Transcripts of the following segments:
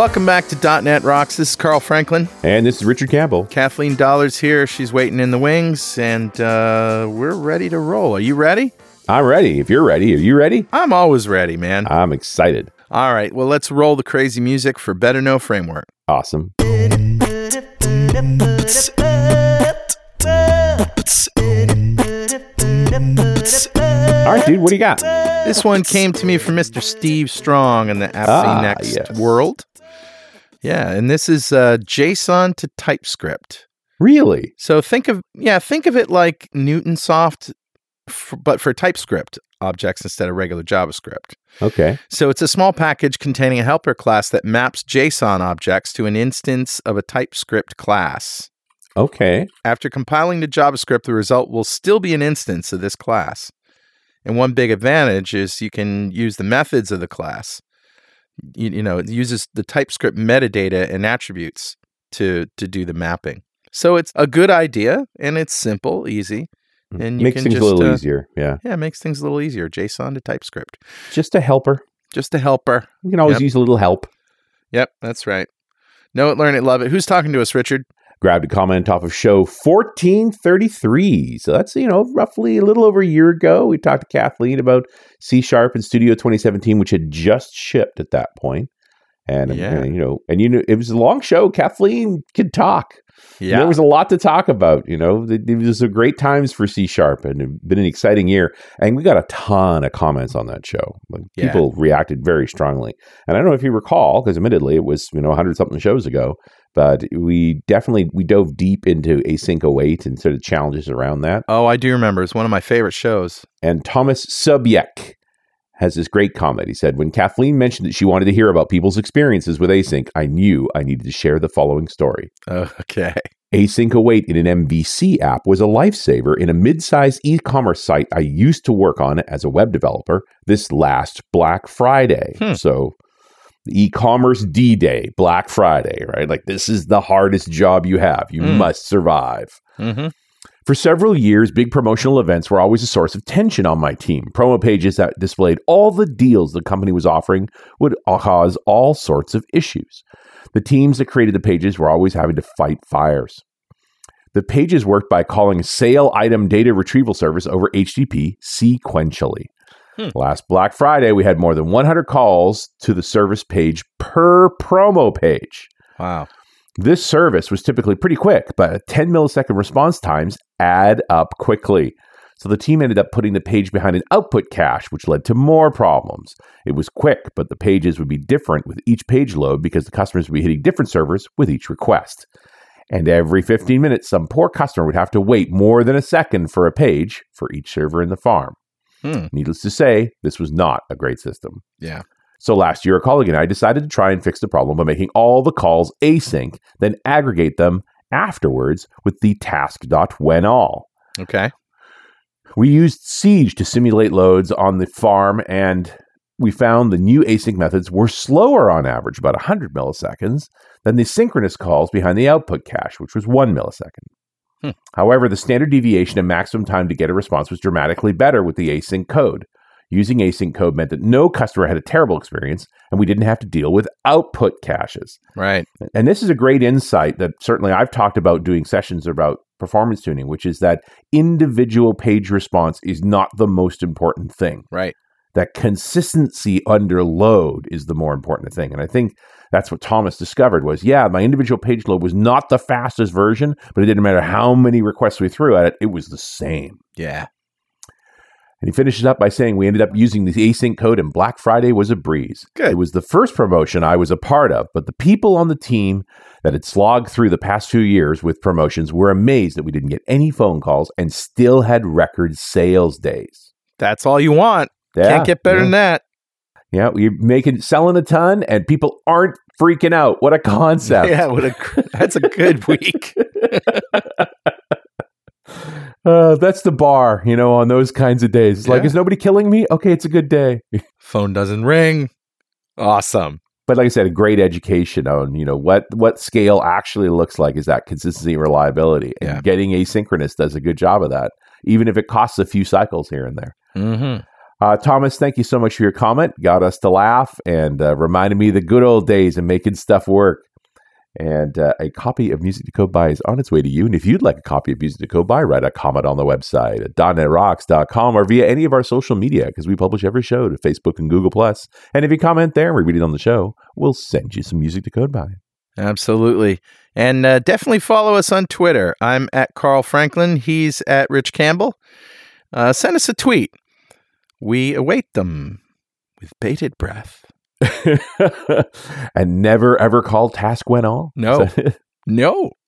Welcome back to .NET Rocks. This is Carl Franklin. And this is Richard Campbell. Kathleen Dollard's here. She's waiting in the wings, and uh, we're ready to roll. Are you ready? I'm ready. If you're ready, are you ready? I'm always ready, man. I'm excited. All right, well, let's roll the crazy music for Better Know Framework. Awesome. All right, dude, what do you got? This one came to me from Mr. Steve Strong in the App Ah, Next yes. world. Yeah, and this is uh, JSON to TypeScript. Really? So think of yeah, think of it like Newtonsoft, f- but for TypeScript objects instead of regular JavaScript. Okay. So it's a small package containing a helper class that maps JSON objects to an instance of a TypeScript class. Okay. After compiling to JavaScript, the result will still be an instance of this class. And one big advantage is you can use the methods of the class. You, you know, it uses the TypeScript metadata and attributes to to do the mapping. So it's a good idea and it's simple, easy, and you Makes can things just a little uh, easier. Yeah. Yeah, it makes things a little easier. JSON to TypeScript, Just a helper. just a helper. We can always Yep. use a little help. Yep, that's right. Know it, learn it, love it. Who's talking to us, Richard? Grabbed a comment off of show 1433. So that's, you know, roughly a little over a year ago. We talked to Kathleen about C Sharp and Studio 2017, which had just shipped at that point. And, Yeah. uh, you know, and you know, it was a long show. Kathleen could talk. Yeah, There was a lot to talk about. You know, it, was a great times for C Sharp and it's been an exciting year. And we got a ton of comments on that show. Like, Yeah. People reacted very strongly. And I don't know if you recall, because admittedly it was, you know, 100 something shows ago, but we definitely, we dove deep into async await and sort of challenges around that. Oh, I do remember. It's one of my favorite shows. And Thomas Subyek has this great comment. He said, When Kathleen mentioned that she wanted to hear about people's experiences with async, I knew I needed to share the following story. Okay. Async Await in an MVC app was a lifesaver in a mid sized e commerce site I used to work on as a web developer this last Black Friday. Hmm. So, e commerce D Day, Black Friday, right? Like, this is the hardest job you have. You Hmm. must survive. Mm-hmm. For several years, big promotional events were always a source of tension on my team. Promo pages that displayed all the deals the company was offering would cause all sorts of issues. The teams that created the pages were always having to fight fires. The pages worked by calling sale item data retrieval service over HTTP sequentially. Hmm. Last Black Friday, we had more than 100 calls to the service page per promo page. Wow. This service was typically pretty quick, but 10 millisecond response times add up quickly. So the team ended up putting the page behind an output cache, which led to more problems. It was quick, but the pages would be different with each page load because the customers would be hitting different servers with each request. And every 15 minutes, some poor customer would have to wait more than a second for a page for each server in the farm. Hmm. Needless to say, this was not a great system. Yeah. So last year, a colleague and I decided to try and fix the problem by making all the calls async, then aggregate them afterwards with the task.whenall. Okay. We used Siege to simulate loads on the farm, and we found the new async methods were slower on average, about 100 milliseconds, than the synchronous calls behind the output cache, which was one millisecond. Hmm. However, the standard deviation and maximum time to get a response was dramatically better with the async code. Using async code meant that no customer had a terrible experience, and we didn't have to deal with output caches. Right. And this is a great insight that certainly I've talked about doing sessions about performance tuning, which is that individual page response is not the most important thing. Right. That consistency under load is the more important thing. And I think that's what Thomas discovered was, yeah, my individual page load was not the fastest version, but it didn't matter how many requests we threw at it, it was the same. Yeah. And he finishes up by saying we ended up using the async code and Black Friday was a breeze. Good. It was the first promotion I was a part of, but the people on the team that had slogged through the past few years with promotions were amazed that we didn't get any phone calls and still had record sales days. That's all you want. Yeah, Can't get better yeah. than that. Yeah, you're making selling a ton and people aren't freaking out. What a concept. Yeah, what a that's a good week. Uh, that's the bar, you know, on those kinds of days. It's like, is nobody killing me? Okay, it's a good day. Phone doesn't ring. Awesome. but like I said, a great education on you know what what scale actually looks like is that consistency and reliability, and Yeah. getting asynchronous does a good job of that, even if it costs a few cycles here and there. Mm-hmm. Uh, Thomas, thank you so much for your comment. Got us to laugh and uh, reminded me of the good old days and making stuff work. And uh, a copy of Music to Code By is on its way to you. And if you'd like a copy of Music to Code By, write a comment on the website at .netrocks.com or via any of our social media because we publish every show to Facebook and Google+. And if you comment there and we read it on the show, we'll send you some Music to Code By. Absolutely. And uh, definitely follow us on Twitter. I'm at Carl Franklin. He's at Rich Campbell. Uh, send us a tweet. We await them with bated breath. and never ever call task when all? No. no.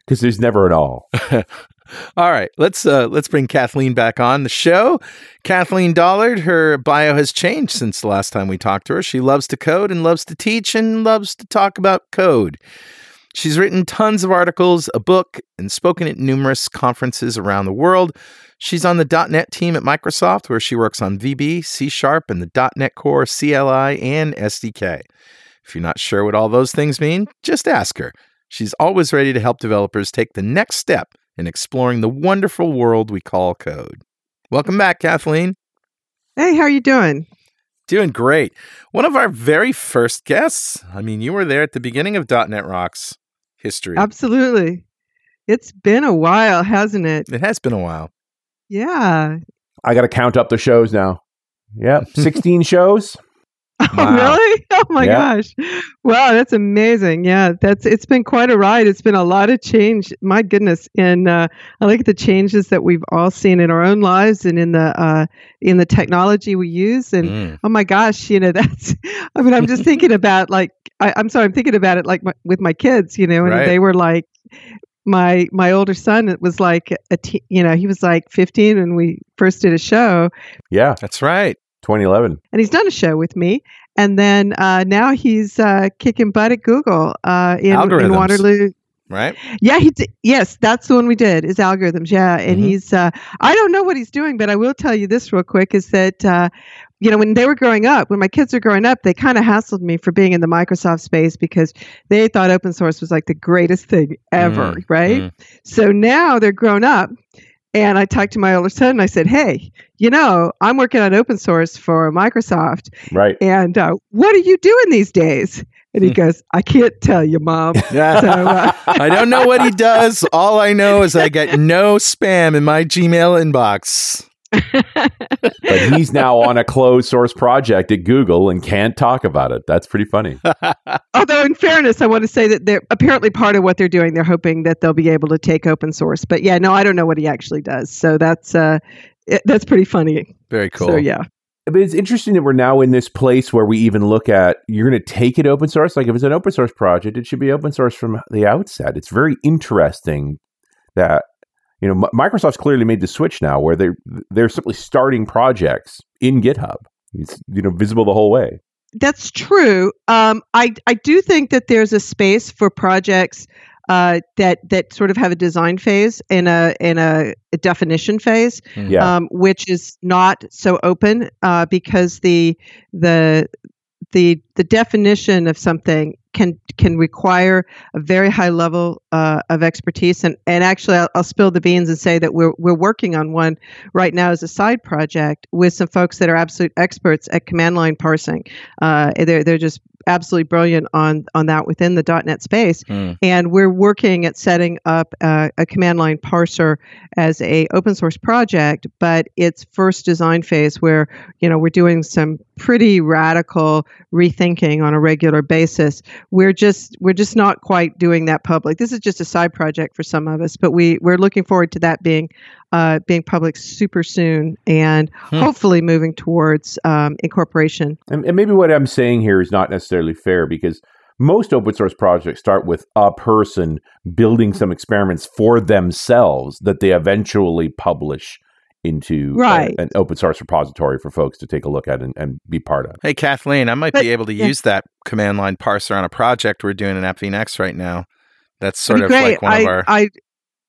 Because there's never an all. all right, let's uh, let's bring Kathleen back on the show. Kathleen Dollard, her bio has changed since the last time we talked to her. She loves to code and loves to teach and loves to talk about code. She's written tons of articles, a book, and spoken at numerous conferences around the world. She's on the .NET team at Microsoft, where she works on VB, C Sharp, and the .NET Core, CLI, and SDK. If you're not sure what all those things mean, just ask her. She's always ready to help developers take the next step in exploring the wonderful world we call code. Welcome back, Kathleen. Hey, how are you doing? Doing great. One of our very first guests. I mean, you were there at the beginning of .NET Rocks history. Absolutely. It's been a while, hasn't it? It has been a while. Yeah. I got to count up the shows now. Yep, 16 shows. Oh, wow. really? Oh my yeah. gosh. Wow, that's amazing. Yeah, that's it's been quite a ride. It's been a lot of change. My goodness. And uh, I like the changes that we've all seen in our own lives and in the uh, in the technology we use. And mm. oh my gosh, you know, that's I mean, I'm just thinking about like I, am sorry, I'm thinking about it like my, with my kids, you know, and right. they were like my my older son it was like a t- you know he was like 15 when we first did a show. Yeah. That's right. 2011 and he's done a show with me. And then uh, now he's uh, kicking butt at google uh, in, in waterloo. Right. Yeah he did yes that's the one we did is algorithms. Yeah and mm-hmm. he's uh, i don't know what he's doing but i will tell you this real quick is that uh, you know, when they were growing up, when my kids were growing up, they kind of hassled me for being in the Microsoft space because they thought open source was like the greatest thing ever, mm, right? Mm. So now they're grown up. And I talked to my older son and I said, Hey, you know, I'm working on open source for Microsoft. Right. And uh, what are you doing these days? And he hmm. goes, I can't tell you, mom. so, uh, I don't know what he does. All I know is I get no spam in my Gmail inbox but he's now on a closed source project at Google and can't talk about it. That's pretty funny. Although, in fairness, I want to say that they're apparently part of what they're doing. They're hoping that they'll be able to take open source. But yeah, no, I don't know what he actually does. So that's uh, it, that's pretty funny. Very cool. So yeah. But it's interesting that we're now in this place where we even look at you're going to take it open source. Like if it's an open source project, it should be open source from the outset. It's very interesting that you know, Microsoft's clearly made the switch now where they're they're simply starting projects in GitHub. It's you know visible the whole way. That's true. Um, I I do think that there's a space for projects uh, that that sort of have a design phase and a in a, a, definition phase, hmm. yeah. um, which is not so open uh, because the the the the definition of something can can require a very high level uh, of expertise. And and actually, I'll, I'll, spill the beans and say that we're we're working on one right now as a side project with some folks that are absolute experts at command line parsing. Uh, they're they're just absolutely brilliant on on that within the .NET space, mm. and we're working at setting up a, a command line parser as a open source project. But it's first design phase where you know we're doing some pretty radical rethinking on a regular basis. We're just we're just not quite doing that public. This is just a side project for some of us, but we we're looking forward to that being uh, being public super soon and hmm. hopefully moving towards um, incorporation. And, and maybe what I'm saying here is not necessarily fair because most open source projects start with a person building some experiments for themselves that they eventually publish into right. a, an open source repository for folks to take a look at and, and be part of. Hey, Kathleen, I might but, be able to yeah. use that command line parser on a project we're doing in AppVNext right now. That's sort of great. like one I, of our. I,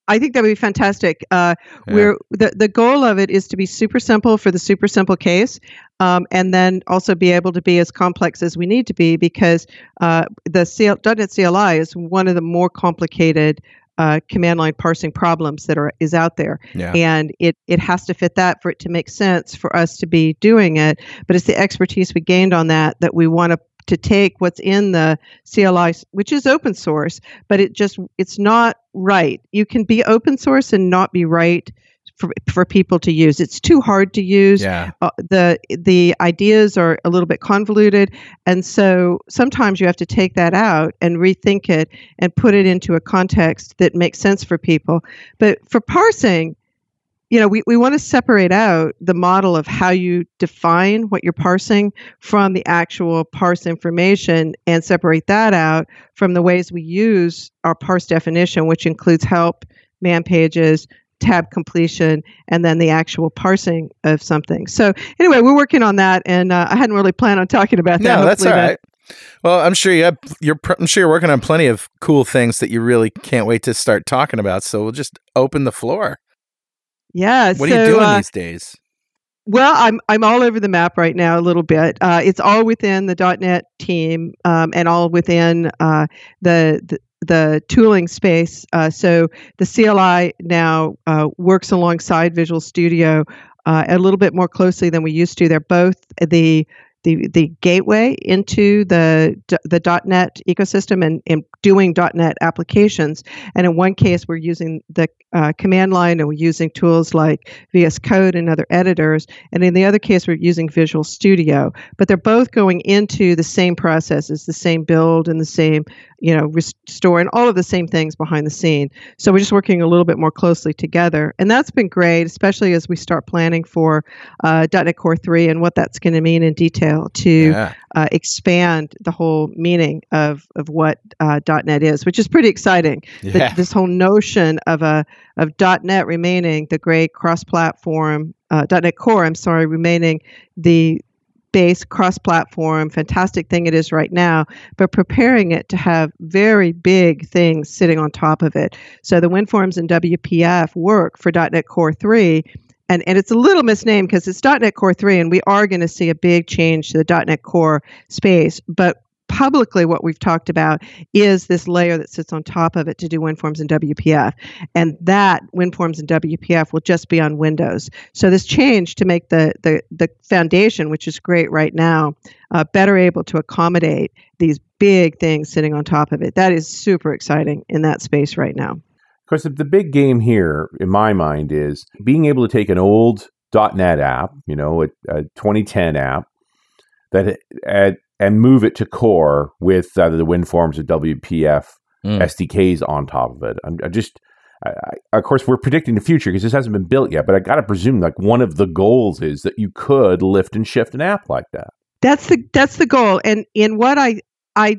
I think that would be fantastic. Uh, yeah. We're the the goal of it is to be super simple for the super simple case, um, and then also be able to be as complex as we need to be because uh, the CL, .NET CLI is one of the more complicated uh, command line parsing problems that are is out there, Yeah. and it it has to fit that for it to make sense for us to be doing it. But it's the expertise we gained on that that we want to to take what's in the CLI, which is open source, but it just it's not right. You can be open source and not be right for, for people to use. It's too hard to use. Yeah. Uh, the the ideas are a little bit convoluted, and so sometimes you have to take that out and rethink it and put it into a context that makes sense for people. But for parsing, you know, we, we want to separate out the model of how you define what you're parsing from the actual parse information and separate that out from the ways we use our parse definition, which includes help, man pages, tab completion, and then the actual parsing of something. So, anyway, we're working on that, and uh, I hadn't really planned on talking about that. No, that's all that- right. Well, I'm sure you have, you're pr- I'm sure you're working on plenty of cool things that you really can't wait to start talking about. So we'll just open the floor. Yeah. What so, are you doing uh, these days? Well, I'm I'm all over the map right now a little bit. Uh, it's all within the .NET team um, and all within uh, the, the the tooling space. Uh, so the CLI now uh, works alongside Visual Studio uh, a little bit more closely than we used to. They're both the the, the gateway into the the .NET ecosystem and, and doing .NET applications. And in one case, we're using the uh, command line and we're using tools like VS Code and other editors. And in the other case, we're using Visual Studio. But they're both going into the same processes, the same build and the same, you know, restore and all of the same things behind the scene. So we're just working a little bit more closely together. And that's been great, especially as we start planning for uh, .NET Core 3 and what that's going to mean in detail to Yeah. uh, expand the whole meaning of, of what uh, .NET is, which is pretty exciting. The- this whole notion of a of .NET remaining the great cross-platform uh, .NET Core, I'm sorry, remaining the base cross-platform fantastic thing it is right now, but preparing it to have very big things sitting on top of it. So the WinForms and WPF work for .NET Core 3 and, and it's a little misnamed because it's .NET Core 3, and we are going to see a big change to the .NET Core space. But publicly, what we've talked about is this layer that sits on top of it to do WinForms and WPF, and that WinForms and WPF will just be on Windows. So this change to make the the, the foundation, which is great right now, uh, better able to accommodate these big things sitting on top of it. That is super exciting in that space right now. Of course, the- big game here, in my mind, is being able to take an old .NET app, you know, a, a 2010 app, that and, and move it to Core with either the WinForms or WPF Mm. SDKs on top of it. I'm, I just, I, I, of course, we're predicting the future because this hasn't been built yet. But I got to presume like one of the goals is that you could lift and shift an app like that. That's the that's the goal. And in what I I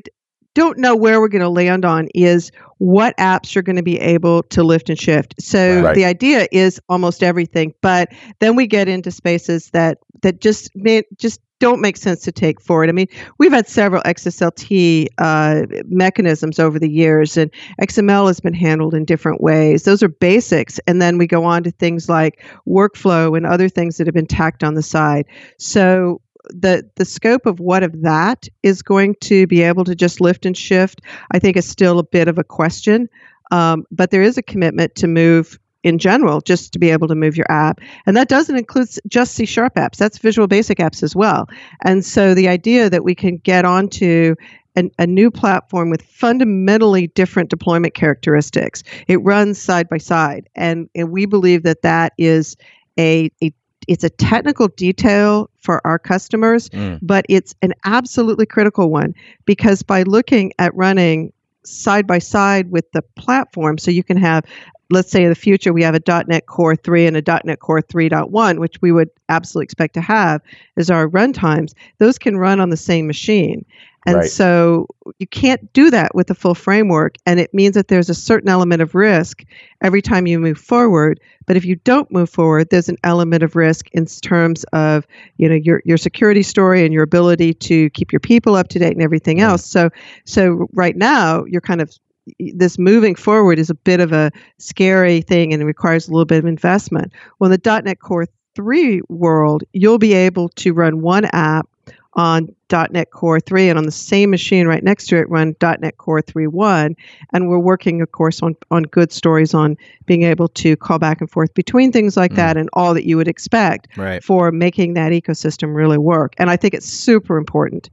don't know where we're going to land on is what apps are going to be able to lift and shift. So Right. the idea is almost everything, but then we get into spaces that that just may, just don't make sense to take forward. I mean, we've had several XSLT uh, mechanisms over the years, and XML has been handled in different ways. Those are basics, and then we go on to things like workflow and other things that have been tacked on the side. So the the scope of what of that is going to be able to just lift and shift, I think, is still a bit of a question. Um, but there is a commitment to move in general, just to be able to move your app, and that doesn't include just C sharp apps. That's Visual Basic apps as well. And so the idea that we can get onto an, a new platform with fundamentally different deployment characteristics, it runs side by side, and and we believe that that is a, a it's a technical detail for our customers, Mm. but it's an absolutely critical one because by looking at running side by side with the platform, so you can have, let's say in the future, we have a .NET Core 3 and a .NET Core 3.1, which we would absolutely expect to have as our runtimes, those can run on the same machine. And Right. so you can't do that with the full framework. And it means that there's a certain element of risk every time you move forward. But if you don't move forward, there's an element of risk in terms of you know your your security story and your ability to keep your people up to date and everything else. So so right now you're kind of this moving forward is a bit of a scary thing and it requires a little bit of investment. Well, in the .NET Core 3 world, you'll be able to run one app on .NET Core 3, and on the same machine right next to it run .NET Core 3.1. And we're working, of course, on, on good stories on being able to call back and forth between things like mm. that and all that you would expect right. for making that ecosystem really work. And I think it's super important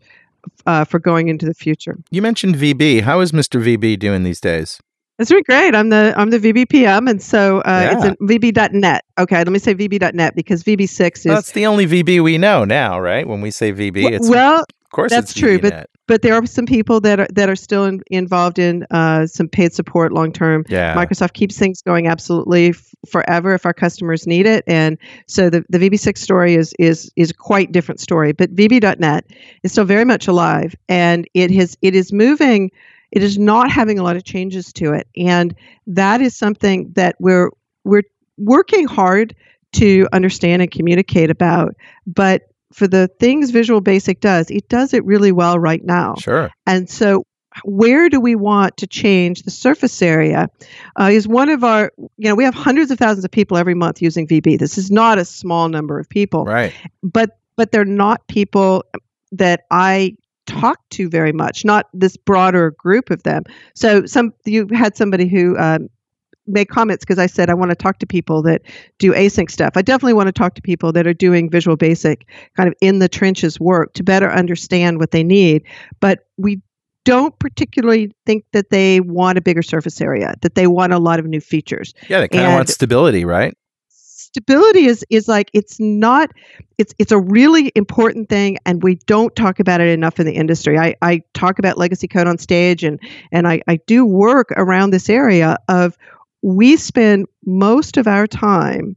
uh, for going into the future. You mentioned VB. How is Mr. VB doing these days? It's really great. I'm the I'm the VBPM, and so uh, yeah. it's in VB.net. Okay, let me say VB.net because VB6 is. That's the only VB we know now, right? When we say VB, it's well, of course that's true, but but there are some people that are that are still in, involved in uh, some paid support long term. Yeah. Microsoft keeps things going absolutely f- forever if our customers need it, and so the the VB6 story is is is quite different story. But VB.net is still very much alive, and it has it is moving it is not having a lot of changes to it. And that is something that we're we're working hard to understand and communicate about. But for the things visual basic does it does it really well right now. Sure. And so where do we want to change the surface area uh, is one of our you know we have hundreds of thousands of people every month using vb this is not a small number of people. Right. But but they're not people that i talk to very much, not this broader group of them. So some you had somebody who um, made comments because I said I want to talk to people that do async stuff. I definitely want to talk to people that are doing Visual Basic kind of in the trenches work to better understand what they need. But we don't particularly think that they want a bigger surface area, that they want a lot of new features. Yeah, they kind of want stability, right? Stability is is like it's not it's it's a really important thing and we don't talk about it enough in the industry. I i talk about legacy code on stage and and i i do work around this area of we spend most of our time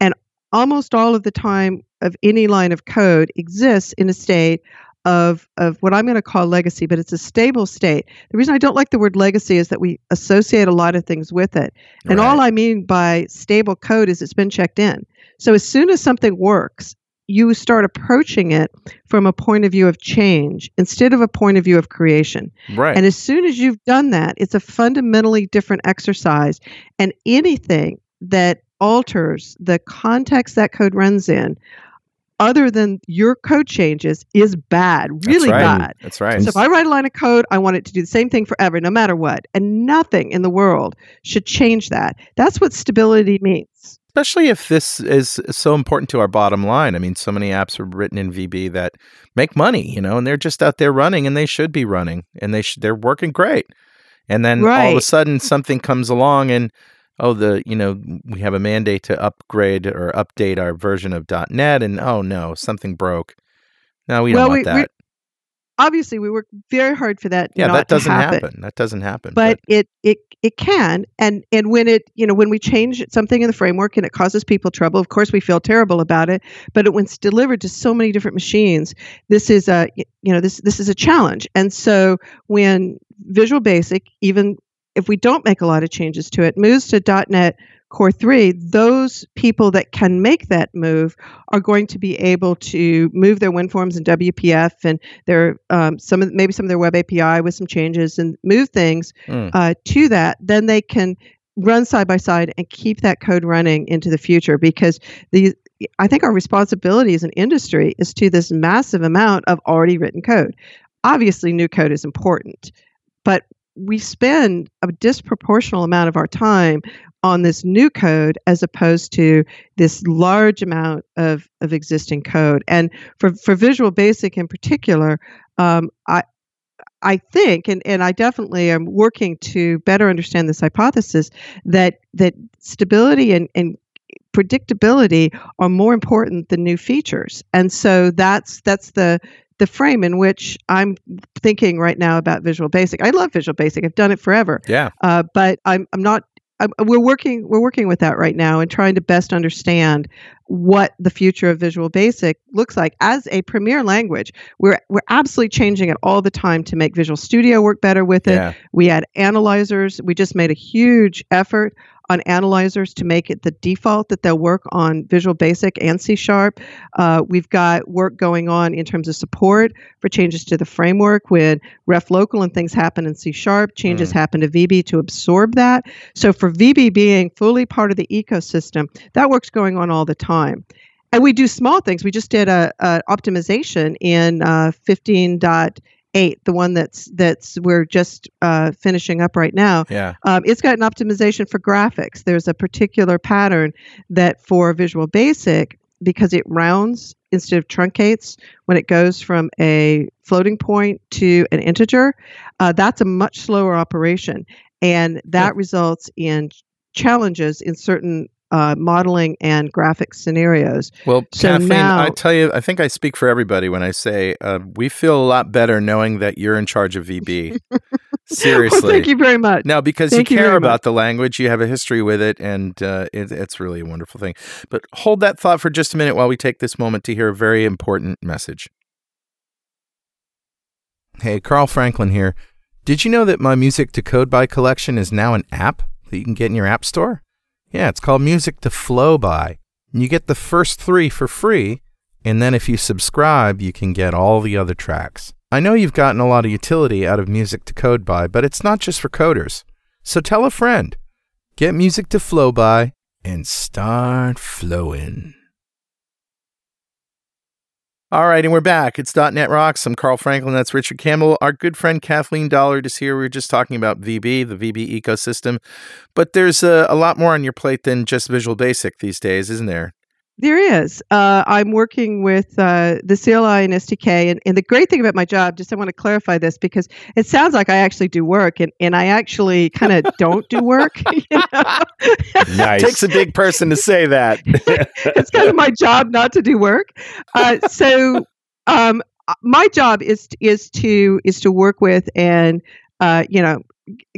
and almost all of the time of any line of code exists in a state of of what I'm going to call legacy, but it's a stable state. The reason I don't like the word legacy is that we associate a lot of things with it. And right. all I mean by stable code is it's been checked in. So as soon as something works, you start approaching it from a point of view of change instead of a point of view of creation. Right. And as soon as you've done that, it's a fundamentally different exercise. And anything that alters the context that code runs in other than your code changes is bad, really That's right. bad. That's right. So if I write a line of code, I want it to do the same thing forever, no matter what. And nothing in the world should change that. That's what stability means. Especially if this is so important to our bottom line. I mean, so many apps are written in VB that make money, you know, and they're just out there running and they should be running and they sh- they're working great. And then right. all of a sudden something comes along and oh the you know we have a mandate to upgrade or update our version of .NET and oh no something broke. No, we don't want we, that. We, obviously, we work very hard for that. Yeah, that doesn't happen. happen. That doesn't happen. But, but, it it it can, and and when it you know when we change something in the framework and it causes people trouble, of course we feel terrible about it. But it, when it's delivered to so many different machines, this is a you know this this is a challenge. And so when Visual Basic, even if we don't make a lot of changes to it, moves to .NET Core 3, those people that can make that move are going to be able to move their WinForms and WPF and their um, some of, maybe some of their web API with some changes and move things mm. uh, to that. Then they can run side by side and keep that code running into the future because the I think our responsibility as an industry is to this massive amount of already written code. Obviously, new code is important, but we spend a disproportional amount of our time on this new code as opposed to this large amount of, of existing code. And for, for Visual Basic in particular, um, I, I think, and, and I definitely am working to better understand this hypothesis that that stability and, and predictability are more important than new features. And so that's that's the the frame in which I'm thinking right now about Visual Basic. I love Visual Basic. I've done it forever. Yeah. Uh, but I'm I'm not. I'm, we're working we're working with that right now and trying to best understand what the future of Visual Basic looks like as a premier language. We're we're absolutely changing it all the time to make Visual Studio work better with it. Yeah. We add analyzers. We just made a huge effort on analyzers to make it the default that they'll work on Visual Basic and C Sharp. Uh, we've got work going on in terms of support for changes to the framework when ref local and things happen in C Sharp, changes mm. happen to VB to absorb that. So for VB being fully part of the ecosystem, that work's going on all the time. and we do small things. We just did a, a optimization in uh, 15.8, the one that's that's we're just uh, finishing up right now. Yeah. Um, it's got an optimization for graphics. There's a particular pattern that for Visual Basic, because it rounds instead of truncates when it goes from a floating point to an integer, uh, that's a much slower operation. And that results in challenges in certain uh, modeling and graphic scenarios. Well, So Kathleen, now- I tell you, I think I speak for everybody when I say uh, we feel a lot better knowing that you're in charge of VB. Seriously. Well, thank you very much. No, because Thank you you care very about much. the language, you have a history with it, and uh, it, it's really a wonderful thing. But hold that thought for just a minute while we take this moment to hear a very important message. Hey, Carl Franklin here. Did you know that my Music to Code By collection is now an app that you can get in your app store? Yeah, it's called Music to Flow By. You get the first three for free, and then if you subscribe, you can get all the other tracks. I know you've gotten a lot of utility out of Music to Code By, but it's not just for coders. So tell a friend. Get music to flow by and start flowing. All right, and we're back. It's .NET Rocks. I'm Carl Franklin. That's Richard Campbell. Our good friend Kathleen Dollard is here. We were just talking about VB, the VB ecosystem. But there's a, a lot more on your plate than just Visual Basic these days, isn't there? There is. Uh, I'm working with uh, the CLI and SDK. And, and the great thing about my job, just I want to clarify this because it sounds like I actually do work, and, and I actually kind of don't do work. you know? Nice. Takes a big person to say that. it's kind of my job not to do work. Uh, so um, uh, my job is is to is to work with and uh, you know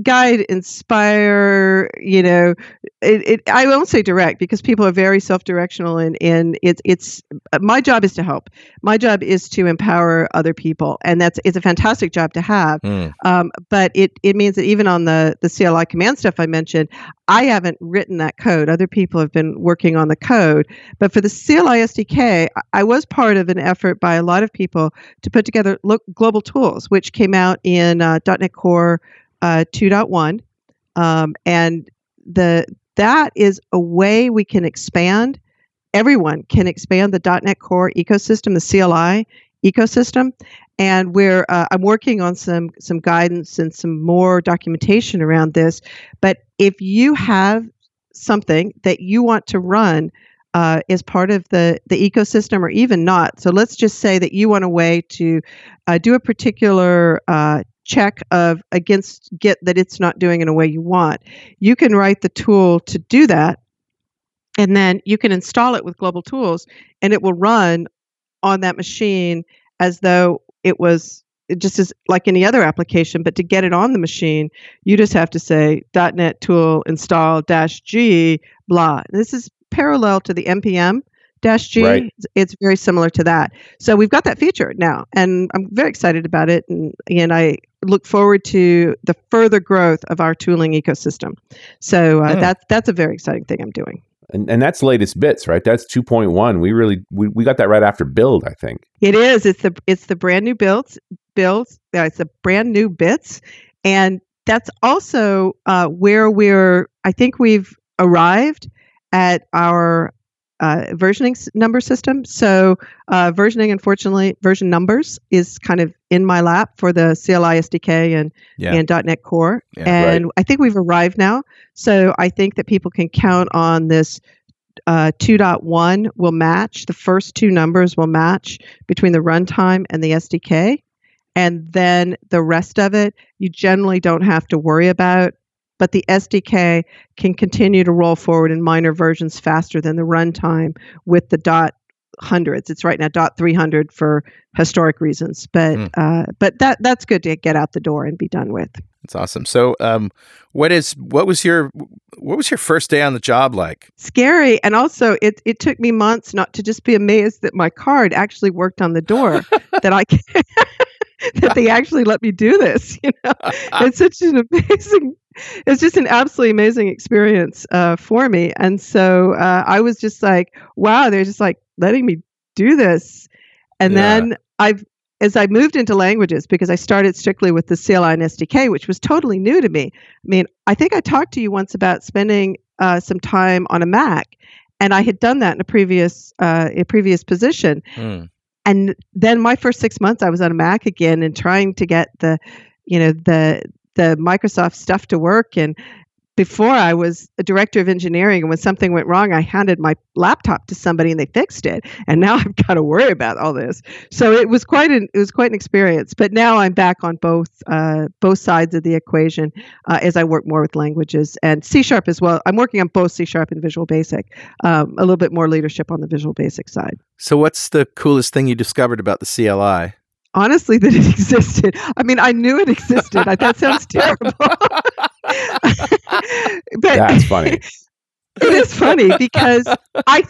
guide, inspire. You know, it, it, I won't say direct because people are very self directional and and it's it's my job is to help. My job is to empower other people, and that's it's a fantastic job to have. Hmm. Um, but it, it means that even on the, the CLI command stuff I mentioned, I haven't written that code. Other people have been working on the code. But for the CLI SDK, I- I was part of an effort by a lot of people to put together lo- global tools, which came out in uh, .NET Core uh, 2.1. Um, and the that is a way we can expand. Everyone can expand the .NET Core ecosystem, the CLI ecosystem and we're uh, I'm working on some some guidance and some more documentation around this. But if you have something that you want to run uh, as part of the the ecosystem, or even not, so let's just say that you want a way to uh, do a particular uh, check of against Git that it's not doing in a way you want. You can write the tool to do that. And then you can install it with global tools, and it will run on that machine as though it was it just as like any other application but to get it on the machine you just have to say net tool install dash g blah this is parallel to the npm dash g Right. It's- it's very similar to that so we've got that feature now and i'm very excited about it and and i look forward to the further growth of our tooling ecosystem so uh, Hmm. that's that's a very exciting thing i'm doing And, and that's latest bits, right? That's 2.1. We really we, we got that right after build, I think. It is. It's the it's the brand new builds builds. Uh, it's the brand new bits, and that's also uh, where we're. I think we've arrived at our uh, versioning number system. So uh, versioning, unfortunately, version numbers is kind of in my lap for the CLI SDK and Yeah. and .NET Core, Yeah, and I think we've arrived now. So I think that people can count on this uh, 2.1 will match the first two numbers will match between the runtime and the SDK, and then the rest of it you generally don't have to worry about. But the SDK can continue to roll forward in minor versions faster than the runtime with the dot hundreds. It's right now dot 300 for historic reasons, but Hmm. uh, but that that's good to get out the door and be done with. That's awesome. So, um, what is what was your what was your first day on the job like? scary and also it, it took me months not to just be amazed that my card actually worked on the door that i can, that they actually let me do this you know it's such an amazing it's just an absolutely amazing experience uh, for me and so uh, i was just like wow they're just like letting me do this and Yeah. then i've as i moved into languages because i started strictly with the cli and sdk which was totally new to me i mean i think i talked to you once about spending uh, some time on a mac and I had done that in a previous uh, a previous position. Mm. And then my first six months, I was on a Mac again and trying to get the, you know, the the Microsoft stuff to work and before I was a director of engineering, and when something went wrong, I handed my laptop to somebody and they fixed it. And now I've got to worry about all this. So it was quite an it was quite an experience. But now I'm back on both uh, both sides of the equation uh, as I work more with languages and C sharp as well. I'm working on both C sharp and Visual Basic. Um, a little bit more leadership on the Visual Basic side. So, what's the coolest thing you discovered about the CLI? Honestly that it existed. I mean, I knew it existed. I, that sounds terrible. but that's funny. it is funny because I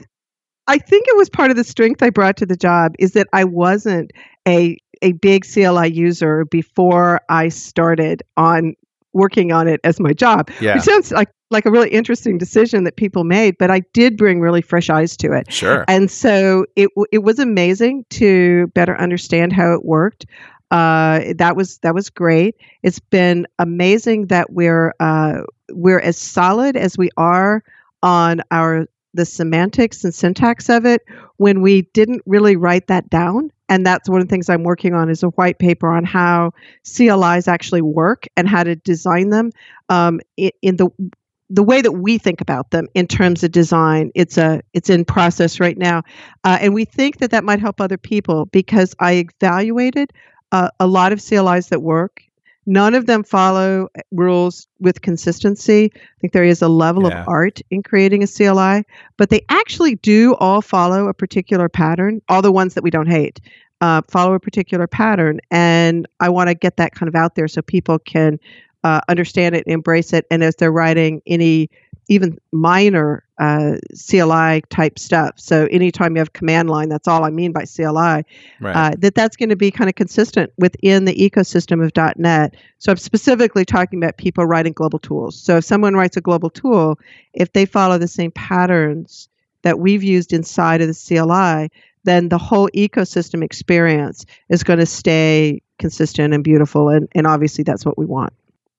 I think it was part of the strength I brought to the job is that I wasn't a a big CLI user before I started on working on it as my job. Yeah. Which sounds like like a really interesting decision that people made, but I did bring really fresh eyes to it. Sure. And so it it was amazing to better understand how it worked. Uh, that was that was great. It's been amazing that we're uh, we're as solid as we are on our the semantics and syntax of it when we didn't really write that down and that's one of the things i'm working on is a white paper on how clis actually work and how to design them um, in, in the the way that we think about them in terms of design it's a it's in process right now. Uh, and we think that that might help other people because i evaluated uh, a lot of clis that work. None of them follow rules with consistency. I think there is a level Yeah. of art in creating a cli but they actually do all follow a particular pattern all the ones that we don't hate uh, follow a particular pattern and i want to get that kind of out there so people can uh, understand it, embrace it, and as they're writing any even minor uh, CLI type stuff. So anytime you have command line, that's all I mean by CLI. Right. Uh, that that's going to be kind of consistent within the ecosystem of .NET. So I'm specifically talking about people writing global tools. So if someone writes a global tool, if they follow the same patterns that we've used inside of the CLI, then the whole ecosystem experience is going to stay consistent and beautiful. And, and obviously that's what we want.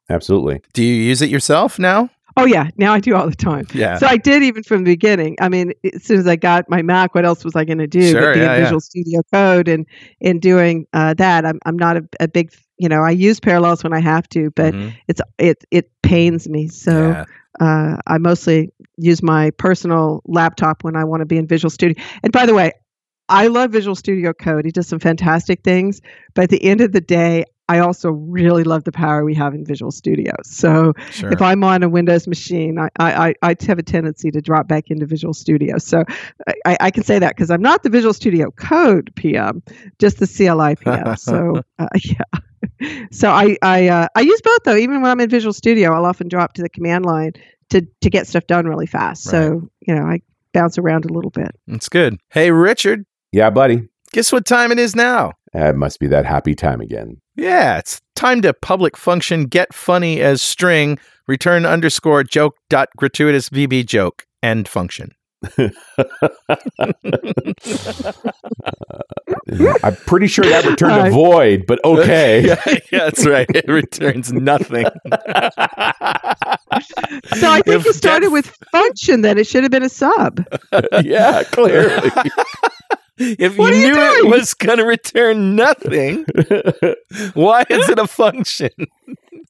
Absolutely. Do you use it yourself now? Oh yeah, now I do all the time. Yeah. So I did even from the beginning. I mean, as soon as I got my Mac, what else was I going to do? Sure, but being yeah, yeah. Visual Studio Code and and doing uh, that, I'm I'm not a, a big you know I use Parallels when I have to, but Mhm. it's it it pains me. So Yeah. uh, I mostly use my personal laptop when I want to be in Visual Studio. And by the way, I love Visual Studio Code. He does some fantastic things, but at the end of the day. I also really love the power we have in Visual Studio. So Sure. if I'm on a Windows machine, I, I, I I have a tendency to drop back into Visual Studio. So I, I can say that because I'm not the Visual Studio Code PM, just the CLI PM. So uh, yeah. So I I, uh, I use both though. Even when I'm in Visual Studio, I'll often drop to the command line to to get stuff done really fast. So you know I bounce around a little bit. That's good. Hey, Richard, Yeah, buddy. guess what time it is now? Uh, It must be that happy time again. Yeah, it's time to public function get funny as string return underscore joke dot gratuitous VB joke end function. I'm pretty sure that returned a void, but okay. yeah, yeah, that's right. It returns nothing. So I think If you started get- with function. Then it should have been a sub. yeah, clearly. If What you are you knew it was going to return nothing, why is it a function?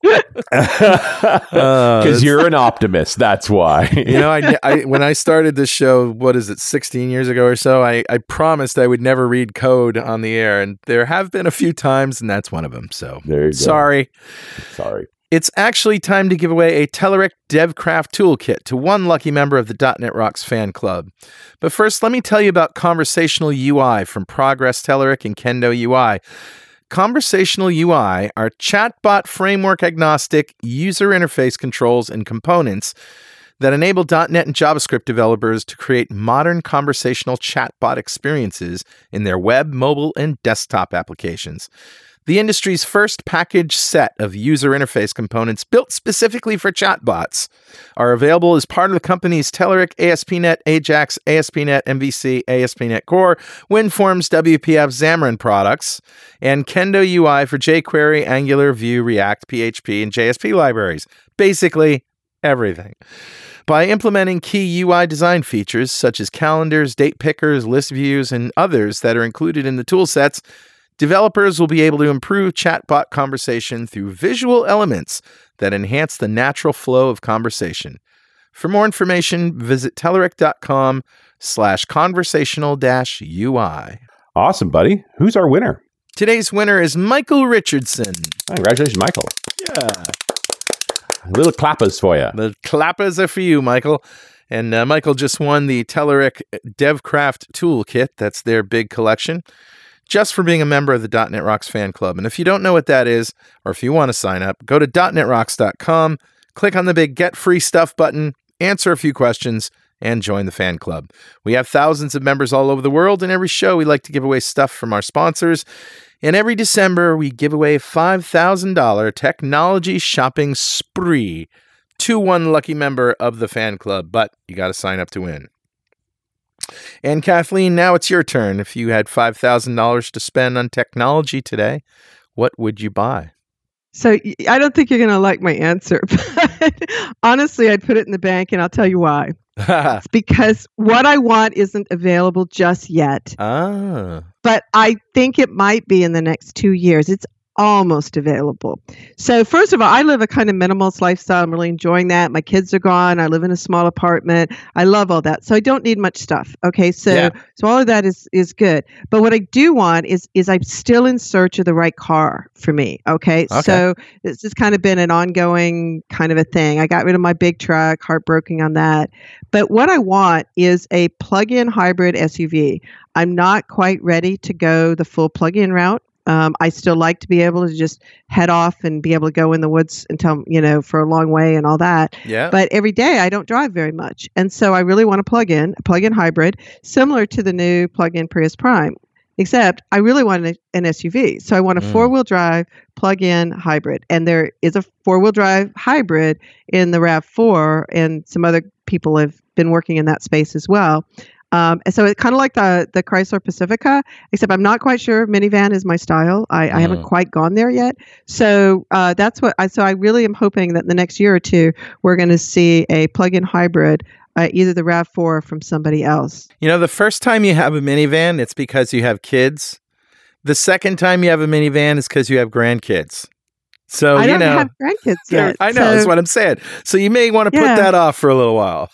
Uh, Because that's- you're an optimist. That's why. you know, I, I when I started this show, what is it, 16 years ago or so, I, I promised I would never read code on the air, and there have been a few times, and that's one of them. So There you go. sorry. Sorry. It's actually time to give away a Telerik DevCraft Toolkit to one lucky member of the .NET Rocks fan club. But first, let me tell you about Conversational UI from Progress Telerik and Kendo UI. Conversational UI are chatbot framework agnostic user interface controls and components that enable .NET and JavaScript developers to create modern conversational chatbot experiences in their web, mobile, and desktop applications. The industry's first package set of user interface components built specifically for chatbots are available as part of the company's Telerik, ASP.NET, Ajax, ASP.NET, MVC, ASP.NET Core, WinForms, WPF, Xamarin products, and Kendo UI for jQuery, Angular, Vue, React, PHP, and JSP libraries. Basically, everything. By implementing key UI design features such as calendars, date pickers, list views, and others that are included in the tool sets, developers will be able to improve chatbot conversation through visual elements that enhance the natural flow of conversation. For more information, visit Telerik.com slash conversational dash UI. Awesome, buddy. Who's our winner? Today's winner is Michael Richardson. Congratulations, Michael. Yeah. Little clappers for you. The clappers are for you, Michael. And uh, Michael just won the Telerik DevCraft Toolkit. That's their big collection, just for being a member of the .NET Rocks fan club. And if you don't know what that is, or if you want to sign up, go to .NETRocks.com, click on the big Get Free Stuff button, answer a few questions, and join the fan club. We have thousands of members all over the world, and every show we like to give away stuff from our sponsors. And every December, we give away a $5,000 technology shopping spree to one lucky member of the fan club, but you got to sign up to win. And Kathleen, now it's your turn. If you had $5,000 to spend on technology today, what would you buy? So I don't think you're going to like my answer, but honestly, I'd put it in the bank, and I'll tell you why. it's because what I want isn't available just yet. ah. But I think it might be in the next two years. It's almost available. So first of all, I live a kind of minimalist lifestyle. I'm really enjoying that. My kids are gone. I live in a small apartment. I love all that. So I don't need much stuff. Okay. So Yeah. so all of that is is good. But what I do want is is I'm still in search of the right car for me. Okay. Okay. So this has kind of been an ongoing kind of a thing. I got rid of my big truck, heartbroken on that. But what I want is a plug-in hybrid SUV. I'm not quite ready to go the full plug-in route. Um, I still like to be able to just head off and be able to go in the woods until you know for a long way and all that. Yeah. But every day I don't drive very much, and so I really want a plug-in, a plug-in hybrid, similar to the new plug-in Prius Prime. Except I really want an, an SUV, so I want a Mm. four-wheel drive plug-in hybrid, and there is a four-wheel drive hybrid in the Rav4, and some other people have been working in that space as well. Um, and so it's kind of like the the Chrysler Pacifica, except I'm not quite sure minivan is my style. I, I haven't Mm. quite gone there yet. So uh, that's what I. So I really am hoping that in the next year or two we're going to see a plug-in hybrid, uh, either the Rav4 or from somebody else. You know, the first time you have a minivan, it's because you have kids. The second time you have a minivan is because you have grandkids. So, I you don't know, have grandkids yet. I know, that's what I'm saying. So you may want to Yeah. put that off for a little while.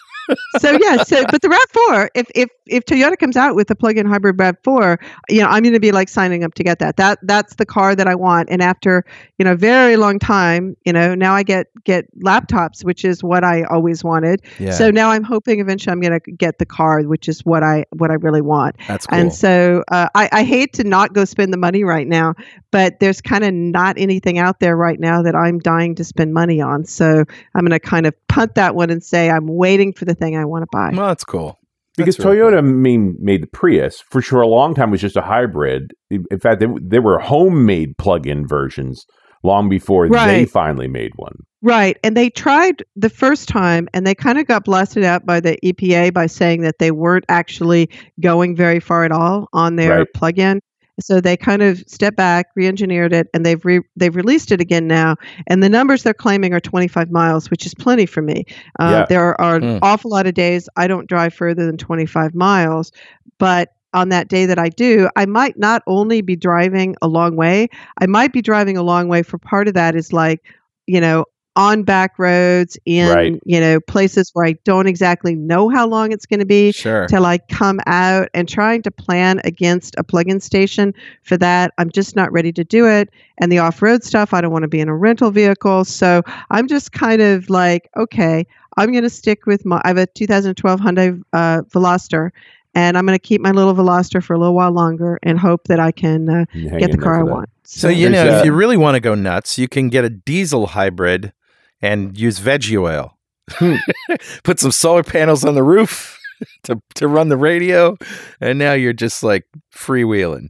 So yeah. So but the Rav4, if if if Toyota comes out with a plug-in hybrid Rav4, you know I'm going to be like signing up to get that. That that's the car that I want. And after you know a very long time, you know now I get get laptops, which is what I always wanted. Yeah. So now I'm hoping eventually I'm going to get the car, which is what I what I really want. that's cool. And so uh, I, I hate to not go spend the money right now, but there's kind of not anything out there right now that I'm dying to spend money on. So I'm going to kind of punt that one and say I'm waiting for the thing I want to buy. well, that's cool. Because That's really Toyota mean, made the Prius for sure a long time was just a hybrid. In in fact, there, there were homemade plug-in versions long before they finally made one. Right. And they tried the first time and they kind of got blasted out by the EPA by saying that they weren't actually going very far at all on their Right. plug-in. So they kind of stepped back, re-engineered it, and they've re- they've released it again now. And the numbers they're claiming are 25 miles, which is plenty for me. Uh, Yeah. There are an Hmm. awful lot of days I don't drive further than 25 miles, but on that day that I do, I might not only be driving a long way, I might be driving a long way for part of that is like, you know, on back roads in, Right. you know, places where I don't exactly know how long it's going to be Sure. till I come out and trying to plan against a plug-in station for that. I'm just not ready to do it. And the off-road stuff, I don't want to be in a rental vehicle. So I'm just kind of like, okay, I'm going to stick with my. I have a 2012 Hyundai uh, Veloster, and I'm going to keep my little Veloster for a little while longer and hope that I can uh, get the car I want. So, you know, a- if you really want to go nuts, you can get a diesel hybrid and use veggie oil. Hmm. Put some solar panels on the roof to, to run the radio, and now you're just like freewheeling.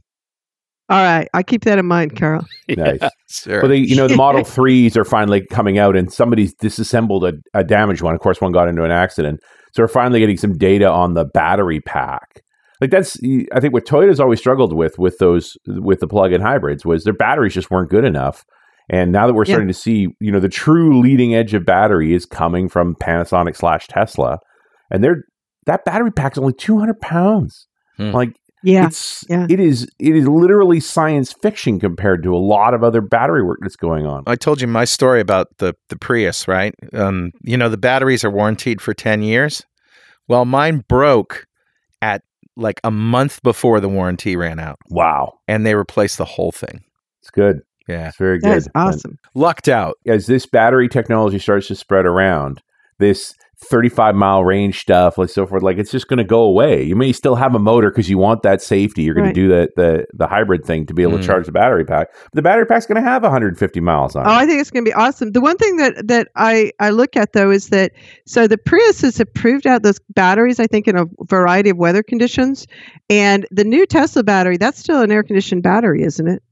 All right, I keep that in mind, Carl. Nice. Yeah, sure. Well, they, you know, the Model Threes are finally coming out, and somebody's disassembled a, a damaged one. Of course, one got into an accident, so we're finally getting some data on the battery pack. Like that's, I think, what Toyota's always struggled with with those with the plug-in hybrids was their batteries just weren't good enough, And now that we're Yeah. starting to see, you know, the true leading edge of battery is coming from Panasonic slash Tesla, and they're that battery pack's only 200 pounds. Hmm. Like Yeah. it's yeah. it is it is literally science fiction compared to a lot of other battery work that's going on. I told you my story about the the Prius, right? Um, you know, the batteries are warranted for 10 years. Well, mine broke at like a month before the warranty ran out, Wow, and they replaced the whole thing. it's good. Yeah. It's very good. is awesome. Lucked out. as this battery technology starts to spread around, this 35 mile range stuff, like so forth, like it's just going to go away. You may still have a motor because you want that safety. You're going Right. to do the, the the hybrid thing to be able Mm. to charge the battery pack. But the battery pack's going to have 150 miles on Oh, it. I think it's going to be awesome. The one thing that that I I look at though is that so the Prius has approved out those batteries. I think in a variety of weather conditions, and the new Tesla battery that's still an air conditioned battery, isn't it?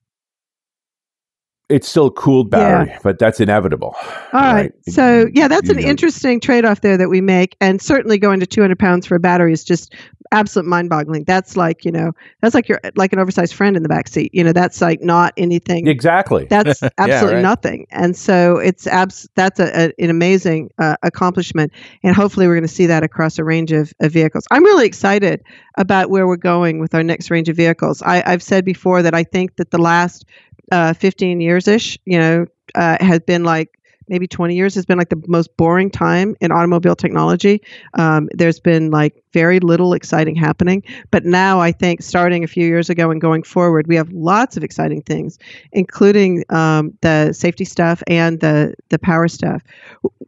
It's still cooled battery, but that's inevitable. All right. So yeah, that's You an know- interesting trade off there that we make, and certainly going to 200 pounds for a battery is just absolute mind boggling. That's like you know that's like you're like an oversized friend in the back seat. You know that's like not anything. Exactly. That's absolutely right. nothing, and so it's abs- that's a, a, an amazing uh, accomplishment, and hopefully we're going to see that across a range of, of vehicles. I'm really excited about where we're going with our next range of vehicles. I, I've said before that I think that the last uh, 15 years ish, you know, uh, has been like maybe 20 years has been like the most boring time in automobile technology. Um, there's been like very little exciting happening. But now I think starting a few years ago and going forward, we have lots of exciting things, including um, the safety stuff and the, the power stuff,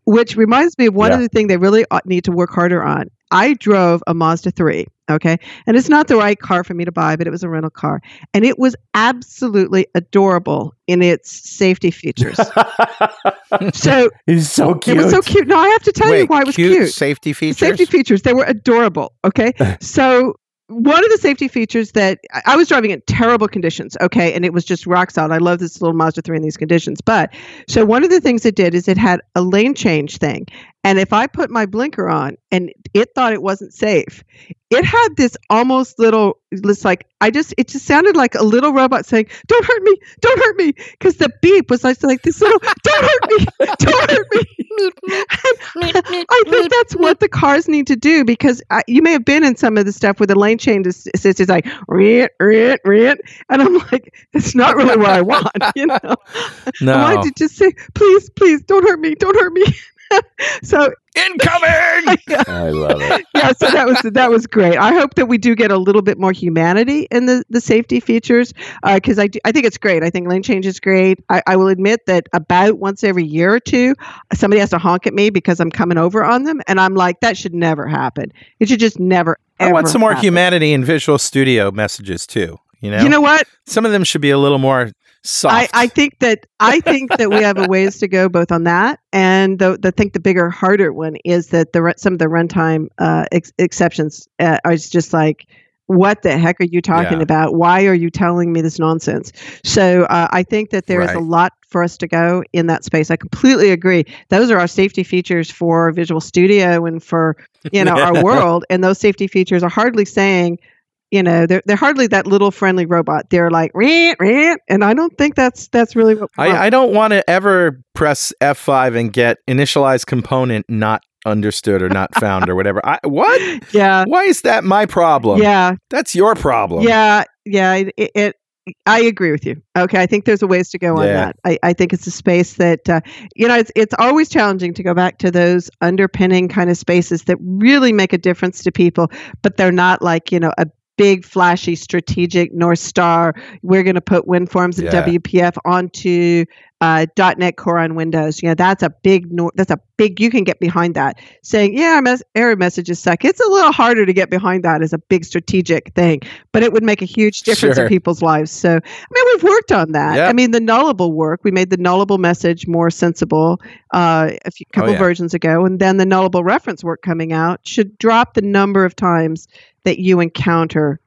which reminds me of one Yeah. other thing they really need to work harder on. I drove a Mazda 3, okay? And it's not the right car for me to buy, but it was a rental car. And it was absolutely adorable in its safety features. so He's so cute. it was so cute. No, I have to tell you why it was cute, cute. safety features. Safety features. They were adorable. Okay. so one of the safety features that I- I was driving in terrible conditions. Okay. And it was just rock solid. I love this little Mazda 3 in these conditions. But so one of the things it did is it had a lane change thing. And if I put my blinker on and it thought it wasn't safe, it had this almost little, it's like, I just, it just sounded like a little robot saying, don't hurt me, don't hurt me. Because the beep was like, like this little, don't hurt me, don't hurt me. I think that's what the cars need to do because I, you may have been in some of the stuff where the lane change is, is, is like rant, rant, rant, and I'm like, it's not really what I want, you know. I no. wanted to just say, please, please, don't hurt me, don't hurt me. so Incoming. I love it. yeah, so that was that was great. I hope that we do get a little bit more humanity in the, the safety features uh, because I, do, I think it's great. I think lane change is great. I, I will admit that about once every year or two, somebody has to honk at me because I'm coming over on them, and I'm like, that should never happen. It should just never. I want ever some more happen. humanity in Visual Studio messages too. You know, You know what? some of them should be a little more soft. I, I think that I think that we have a ways to go both on that and the, the I think the bigger harder one is that the some of the runtime uh, ex- exceptions uh, are just like what the heck are you talking Yeah. about? Why are you telling me this nonsense? So uh, I think that there is a lot for us to go in that space. I completely agree. Those are our safety features for Visual Studio and for you know our world, and those safety features are hardly saying you know they're they're hardly that little friendly robot. They're like rant rant, and I don't think that's that's really what. I, I don't want to ever press F5 and get initialized component not understood or not found or whatever. I, what? yeah, Why is that my problem? yeah, That's your problem. yeah, yeah. It, it, it I agree with you. Okay, I think there's a ways to go on Yeah. that. I, I think it's a space that uh, you know it's it's always challenging to go back to those underpinning kind of spaces that really make a difference to people, but they're not like you know a big flashy strategic north star we're going to put WinForms and Yeah. wpf onto uh, .NET Core on Windows. You know, that's a big, that's a big. You can get behind that. Saying, yeah, our mes- error messages suck. It's a little harder to get behind that as a big strategic thing, but it would make a huge difference Sure. in people's lives. So, I mean, we've worked on that. I mean, the nullable work. We made the nullable message more sensible uh, a few, couple Oh, yeah. versions ago, and then the nullable reference work coming out should drop the number of times that you encounter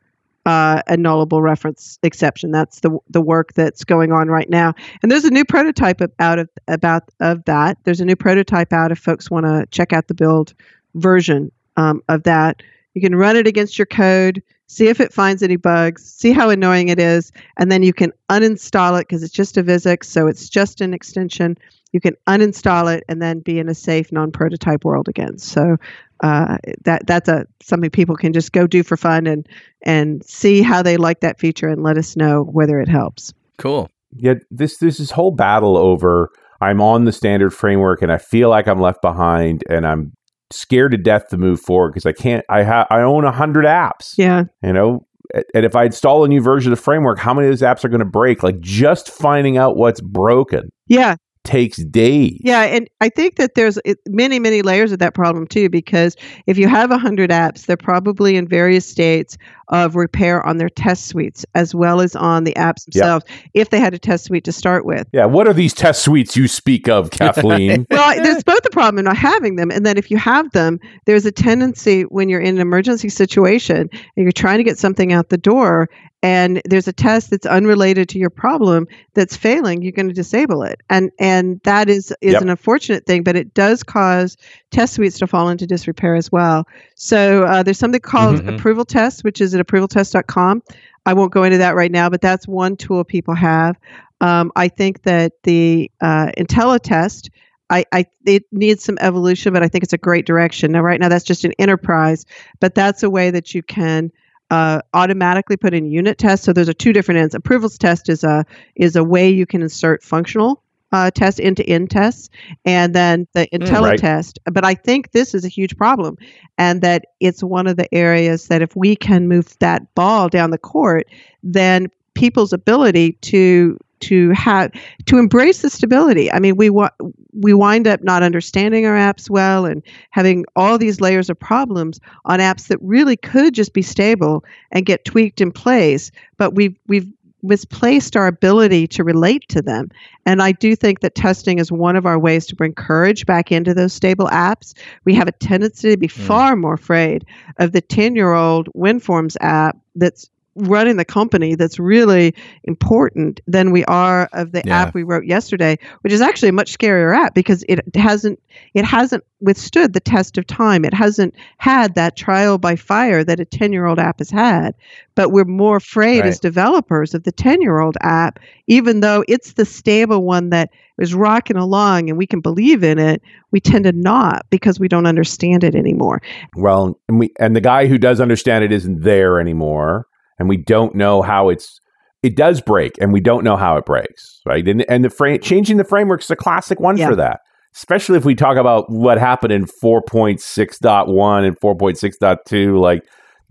uh, a nullable reference exception. That's the the work that's going on right now. And there's a new prototype of, out of about of that. There's a new prototype out if folks want to check out the build version um, of that. You can run it against your code. See if it finds any bugs, see how annoying it is, and then you can uninstall it because it's just a VSIX, so it's just an extension. You can uninstall it and then be in a safe non-prototype world again. So uh, that that's a something people can just go do for fun and and see how they like that feature and let us know whether it helps. Cool. Yeah, this this this whole battle over I'm on the standard framework and I feel like I'm left behind and I'm scared to death to move forward because I can't. I have I own a hundred apps. Yeah, you know, and if I install a new version of the framework, how many of those apps are going to break? Like just finding out what's broken. Yeah, takes days. Yeah, and I think that there's many, many layers of that problem too, because if you have 100 apps, they're probably in various states of repair on their test suites as well as on the apps themselves, if they had a test suite to start with. Yeah, what are these test suites you speak of, Kathleen? well, there's both the problem of not having them, and then if you have them, there's a tendency when you're in an emergency situation and you're trying to get something out the door and there's a test that's unrelated to your problem that's failing you're going to disable it and and that is is yep. an unfortunate thing but it does cause test suites to fall into disrepair as well so uh, there's something called mm-hmm. approval test which is at approvaltest.com i won't go into that right now but that's one tool people have um, i think that the uh, intellitest I, I, it needs some evolution, but I think it's a great direction. Now, right now, that's just an enterprise, but that's a way that you can uh, automatically put in unit tests. So those are two different ends. Approvals test is a is a way you can insert functional uh, test into end tests, and then the mm, IntelliTest. Right. But I think this is a huge problem, and that it's one of the areas that if we can move that ball down the court, then people's ability to to have to embrace the stability. I mean, we wa- we wind up not understanding our apps well and having all these layers of problems on apps that really could just be stable and get tweaked in place, but we've we've misplaced our ability to relate to them. And I do think that testing is one of our ways to bring courage back into those stable apps. We have a tendency to be mm. far more afraid of the 10 year old WinForms app that's running the company that's really important than we are of the yeah. app we wrote yesterday which is actually a much scarier app because it hasn't it hasn't withstood the test of time it hasn't had that trial by fire that a 10 year old app has had but we're more afraid right. as developers of the 10 year old app even though it's the stable one that is rocking along and we can believe in it we tend to not because we don't understand it anymore well and we and the guy who does understand it isn't there anymore and we don't know how it's it does break and we don't know how it breaks right and, and the frame changing the framework is a classic one yeah. for that especially if we talk about what happened in 4.6.1 and 4.6.2 like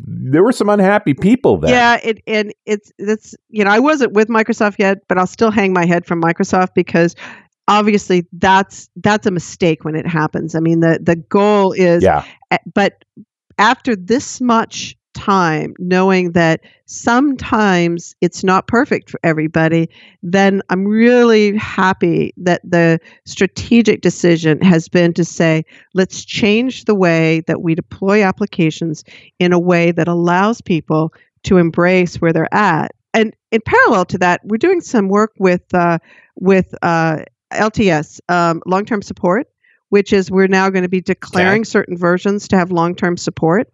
there were some unhappy people there. Yeah, it and it's it's you know I wasn't with Microsoft yet, but I'll still hang my head from Microsoft because obviously that's that's a mistake when it happens. I mean the the goal is yeah, but after this much time knowing that sometimes it's not perfect for everybody, then I'm really happy that the strategic decision has been to say, let's change the way that we deploy applications in a way that allows people to embrace where they're at. And in parallel to that, we're doing some work with uh, with uh, LTS, um, long term support, which is we're now going to be declaring certain versions to have long term support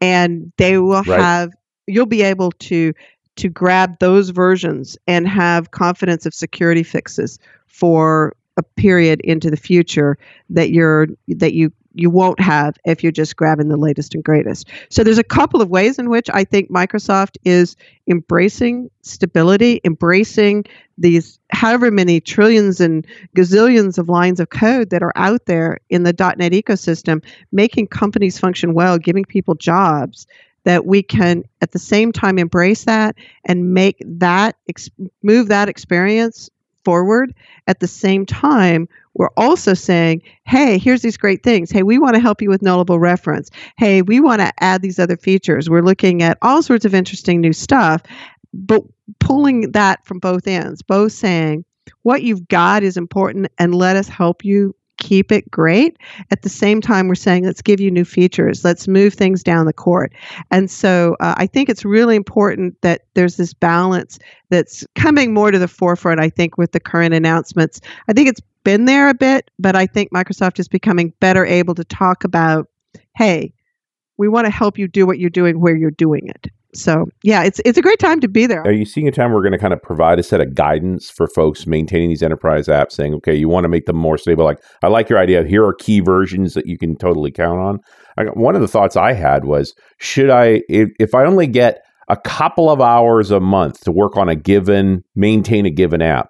and they will right. have you'll be able to to grab those versions and have confidence of security fixes for a period into the future that you're that you you won't have if you're just grabbing the latest and greatest. So there's a couple of ways in which I think Microsoft is embracing stability, embracing these however many trillions and gazillions of lines of code that are out there in the .NET ecosystem, making companies function well, giving people jobs that we can at the same time embrace that and make that move that experience forward at the same time we're also saying hey here's these great things. Hey we want to help you with nullable reference. Hey we want to add these other features. We're looking at all sorts of interesting new stuff but pulling that from both ends both saying what you've got is important and let us help you keep it great. At the same time, we're saying, let's give you new features. Let's move things down the court. And so uh, I think it's really important that there's this balance that's coming more to the forefront, I think, with the current announcements. I think it's been there a bit, but I think Microsoft is becoming better able to talk about, hey, we want to help you do what you're doing where you're doing it So yeah, it's it's a great time to be there. Are you seeing a time we're going to kind of provide a set of guidance for folks maintaining these enterprise apps, saying, okay, you want to make them more stable? Like, I like your idea. Here are key versions that you can totally count on. I, one of the thoughts I had was, should I, if, if I only get a couple of hours a month to work on a given, maintain a given app,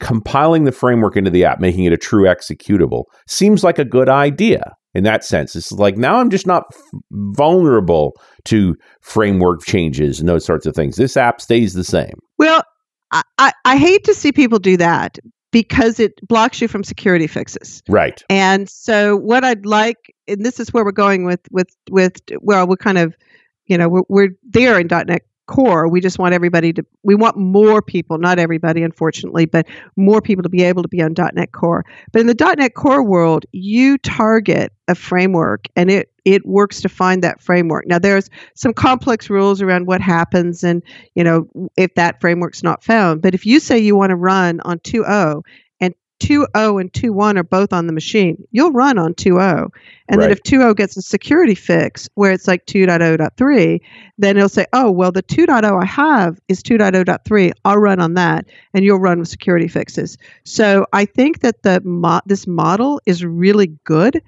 compiling the framework into the app, making it a true executable, seems like a good idea in that sense. It's like now I'm just not f- vulnerable to framework changes and those sorts of things. This app stays the same. Well, I, I, I hate to see people do that because it blocks you from security fixes. Right. And so what I'd like, and this is where we're going with with with well, we're kind of, you know, we're, we're there in .NET core we just want everybody to we want more people not everybody unfortunately but more people to be able to be on. net core. But in the. net core world you target a framework and it it works to find that framework. Now there's some complex rules around what happens and you know if that framework's not found. But if you say you want to run on 2.0 2.0 and 2.1 are both on the machine, you'll run on 2.0. And right. then if 2.0 gets a security fix where it's like 2.0.3, then it'll say, oh, well, the 2.0 I have is 2.0.3. I'll run on that, and you'll run with security fixes. So I think that the mo- this model is really good.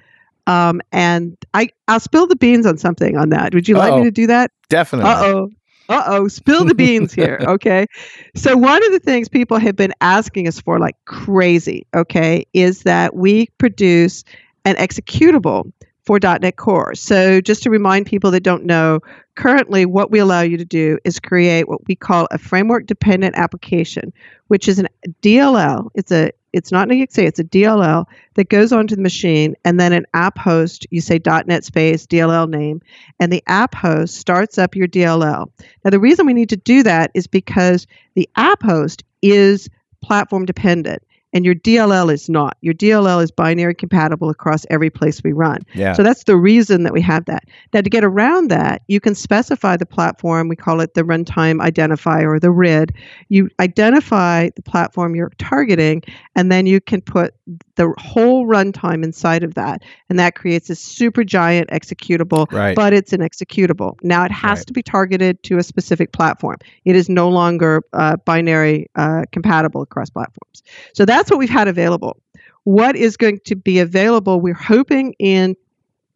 Um, and I, I'll spill the beans on something on that. Would you Uh-oh. like me to do that? Definitely. Uh oh uh oh, spill the beans here. Okay. so, one of the things people have been asking us for like crazy, okay, is that we produce an executable for .NET Core. So, just to remind people that don't know, currently what we allow you to do is create what we call a framework dependent application, which is a DLL. It's a it's not an exe, it's a DLL that goes onto the machine, and then an app host, you say .NET space DLL name, and the app host starts up your DLL. Now, the reason we need to do that is because the app host is platform dependent and your DLL is not. Your DLL is binary compatible across every place we run. Yeah. So that's the reason that we have that. Now, to get around that, you can specify the platform. We call it the runtime identifier or the RID. You identify the platform you're targeting, and then you can put the whole runtime inside of that. And that creates a super giant executable, right. but it's an executable. Now, it has right. to be targeted to a specific platform. It is no longer uh, binary uh, compatible across platforms. So that's what we've had available. What is going to be available? We're hoping in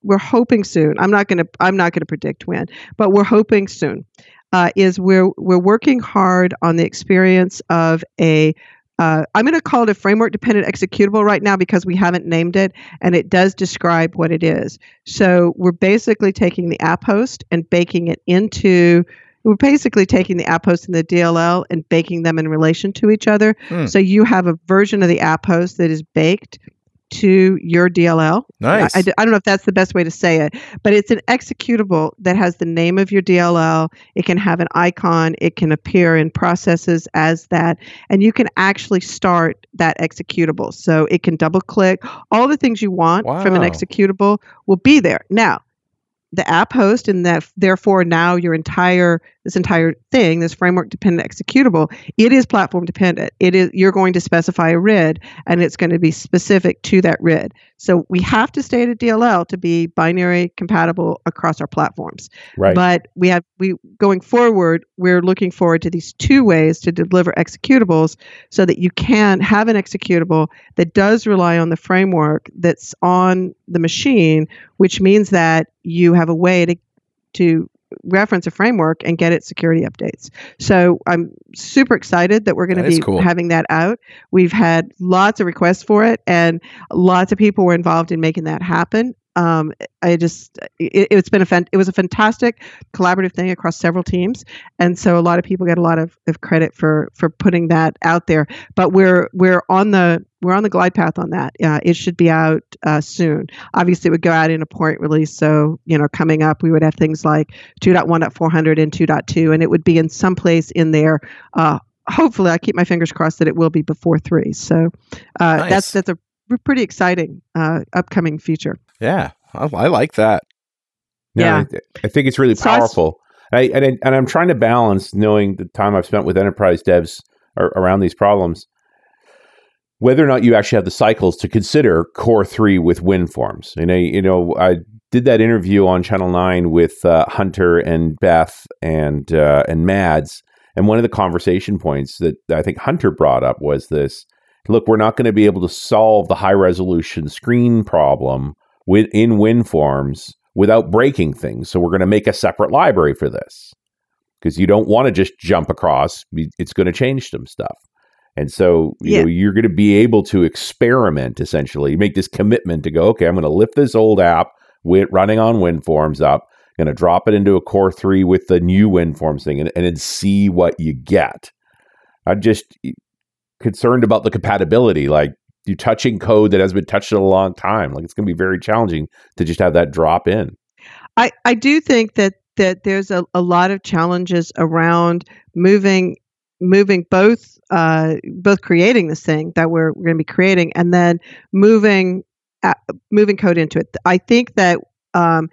we're hoping soon. I'm not going to I'm not going to predict when, but we're hoping soon. Uh, is we're we're working hard on the experience of a uh, I'm going to call it a framework dependent executable right now because we haven't named it and it does describe what it is. So we're basically taking the app host and baking it into we're basically taking the app host and the DLL and baking them in relation to each other. Mm. So you have a version of the app host that is baked to your DLL. Nice. I, I, I, don't know if that's the best way to say it, but it's an executable that has the name of your DLL. It can have an icon. It can appear in processes as that, and you can actually start that executable. So it can double click. All the things you want wow. from an executable will be there. Now, the app host and that therefore now your entire this entire thing this framework dependent executable it is platform dependent. It is you're going to specify a rid and it's going to be specific to that rid. So we have to stay at a dll to be binary compatible across our platforms. Right. But we have we going forward we're looking forward to these two ways to deliver executables so that you can have an executable that does rely on the framework that's on the machine which means that you have a way to to reference a framework and get its security updates. So I'm super excited that we're going to be cool. having that out. We've had lots of requests for it, and lots of people were involved in making that happen. Um, I just it, has been a fan, it was a fantastic collaborative thing across several teams, and so a lot of people get a lot of, of credit for for putting that out there. But we're we're on the we're on the glide path on that. Uh, it should be out uh, soon. Obviously, it would go out in a point release. So, you know, coming up, we would have things like 2.1.400 and 2.2, and it would be in some place in there. Uh, hopefully, I keep my fingers crossed that it will be before three. So, uh, nice. that's that's a pretty exciting uh, upcoming feature. Yeah, I, I like that. yeah, I, I, think it's really powerful. I, and, and I'm trying to balance knowing the time I've spent with enterprise devs around these problems whether or not you actually have the cycles to consider core three with WinForms. You know, you know, I did that interview on Channel Nine with uh, Hunter and Beth and uh, and Mads, and one of the conversation points that I think Hunter brought up was this: Look, we're not going to be able to solve the high resolution screen problem with in WinForms without breaking things. So we're going to make a separate library for this because you don't want to just jump across. It's going to change some stuff. And so you yeah. know you're going to be able to experiment essentially, make this commitment to go, okay, I'm going to lift this old app with running on WinForms up, going to drop it into a Core 3 with the new WinForms thing and, and then see what you get. I'm just eh, concerned about the compatibility. Like you're touching code that has been touched in a long time. Like it's going to be very challenging to just have that drop in. I, I do think that that there's a, a lot of challenges around moving moving both uh, both creating this thing that we're, we're going to be creating and then moving uh, moving code into it. I think that um,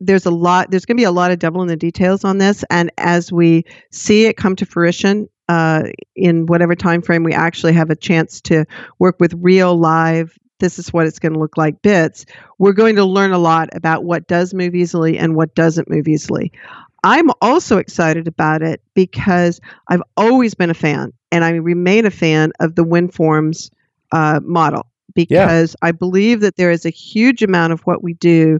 there's a lot there's going to be a lot of devil in the details on this and as we see it come to fruition uh, in whatever time frame we actually have a chance to work with real live this is what it's going to look like bits we're going to learn a lot about what does move easily and what doesn't move easily i'm also excited about it because i've always been a fan and i remain a fan of the winforms uh, model because yeah. i believe that there is a huge amount of what we do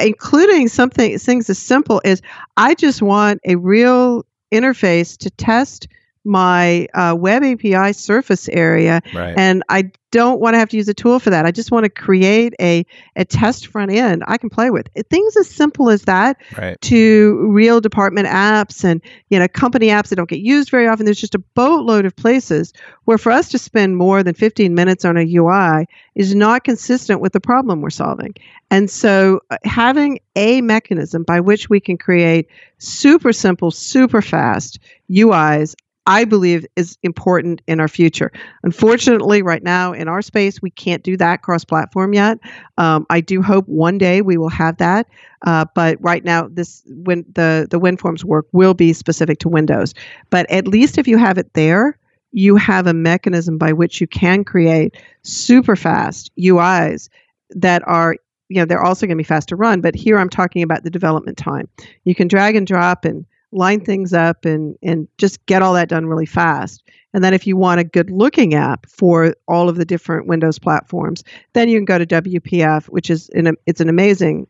including something things as simple as i just want a real interface to test my uh, web API surface area, right. and I don't want to have to use a tool for that. I just want to create a, a test front end I can play with. Things as simple as that right. to real department apps and you know company apps that don't get used very often. There's just a boatload of places where for us to spend more than 15 minutes on a UI is not consistent with the problem we're solving. And so uh, having a mechanism by which we can create super simple, super fast UIs I believe is important in our future. Unfortunately, right now in our space, we can't do that cross platform yet. Um, I do hope one day we will have that. Uh, but right now, this when the the WinForms work will be specific to Windows. But at least if you have it there, you have a mechanism by which you can create super fast UIs that are you know they're also going to be fast to run. But here I'm talking about the development time. You can drag and drop and line things up and and just get all that done really fast. And then if you want a good looking app for all of the different Windows platforms, then you can go to WPF, which is an it's an amazing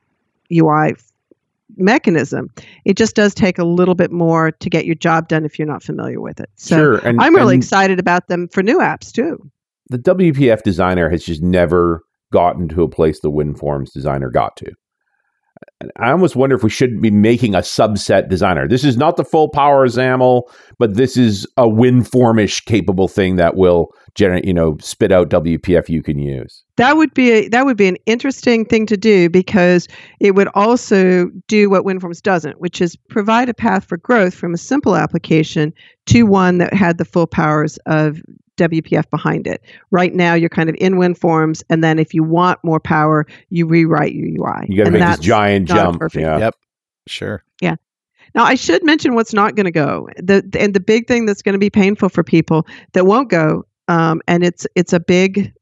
UI mechanism. It just does take a little bit more to get your job done if you're not familiar with it. So sure, and, I'm really excited about them for new apps too. The WPF designer has just never gotten to a place the WinForms designer got to. I almost wonder if we should be making a subset designer. This is not the full power XAML, but this is a WinFormish capable thing that will generate, you know, spit out WPF you can use. That would be a, that would be an interesting thing to do because it would also do what WinForms doesn't, which is provide a path for growth from a simple application to one that had the full powers of WPF behind it. Right now, you're kind of in WinForms, and then if you want more power, you rewrite your UI. You got to make this giant jump. Perfect. Yeah. Yep. Sure. Yeah. Now, I should mention what's not going to go. The, the, and the big thing that's going to be painful for people that won't go, um, and it's it's a big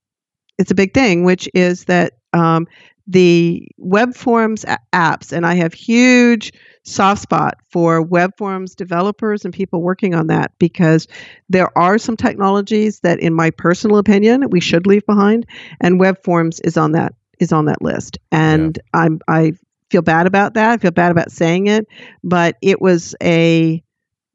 it's a big thing, which is that um, the web forms apps, and I have huge soft spot for web forms developers and people working on that because there are some technologies that, in my personal opinion, we should leave behind, and web forms is on that is on that list. And yeah. I'm I feel bad about that. I feel bad about saying it, but it was a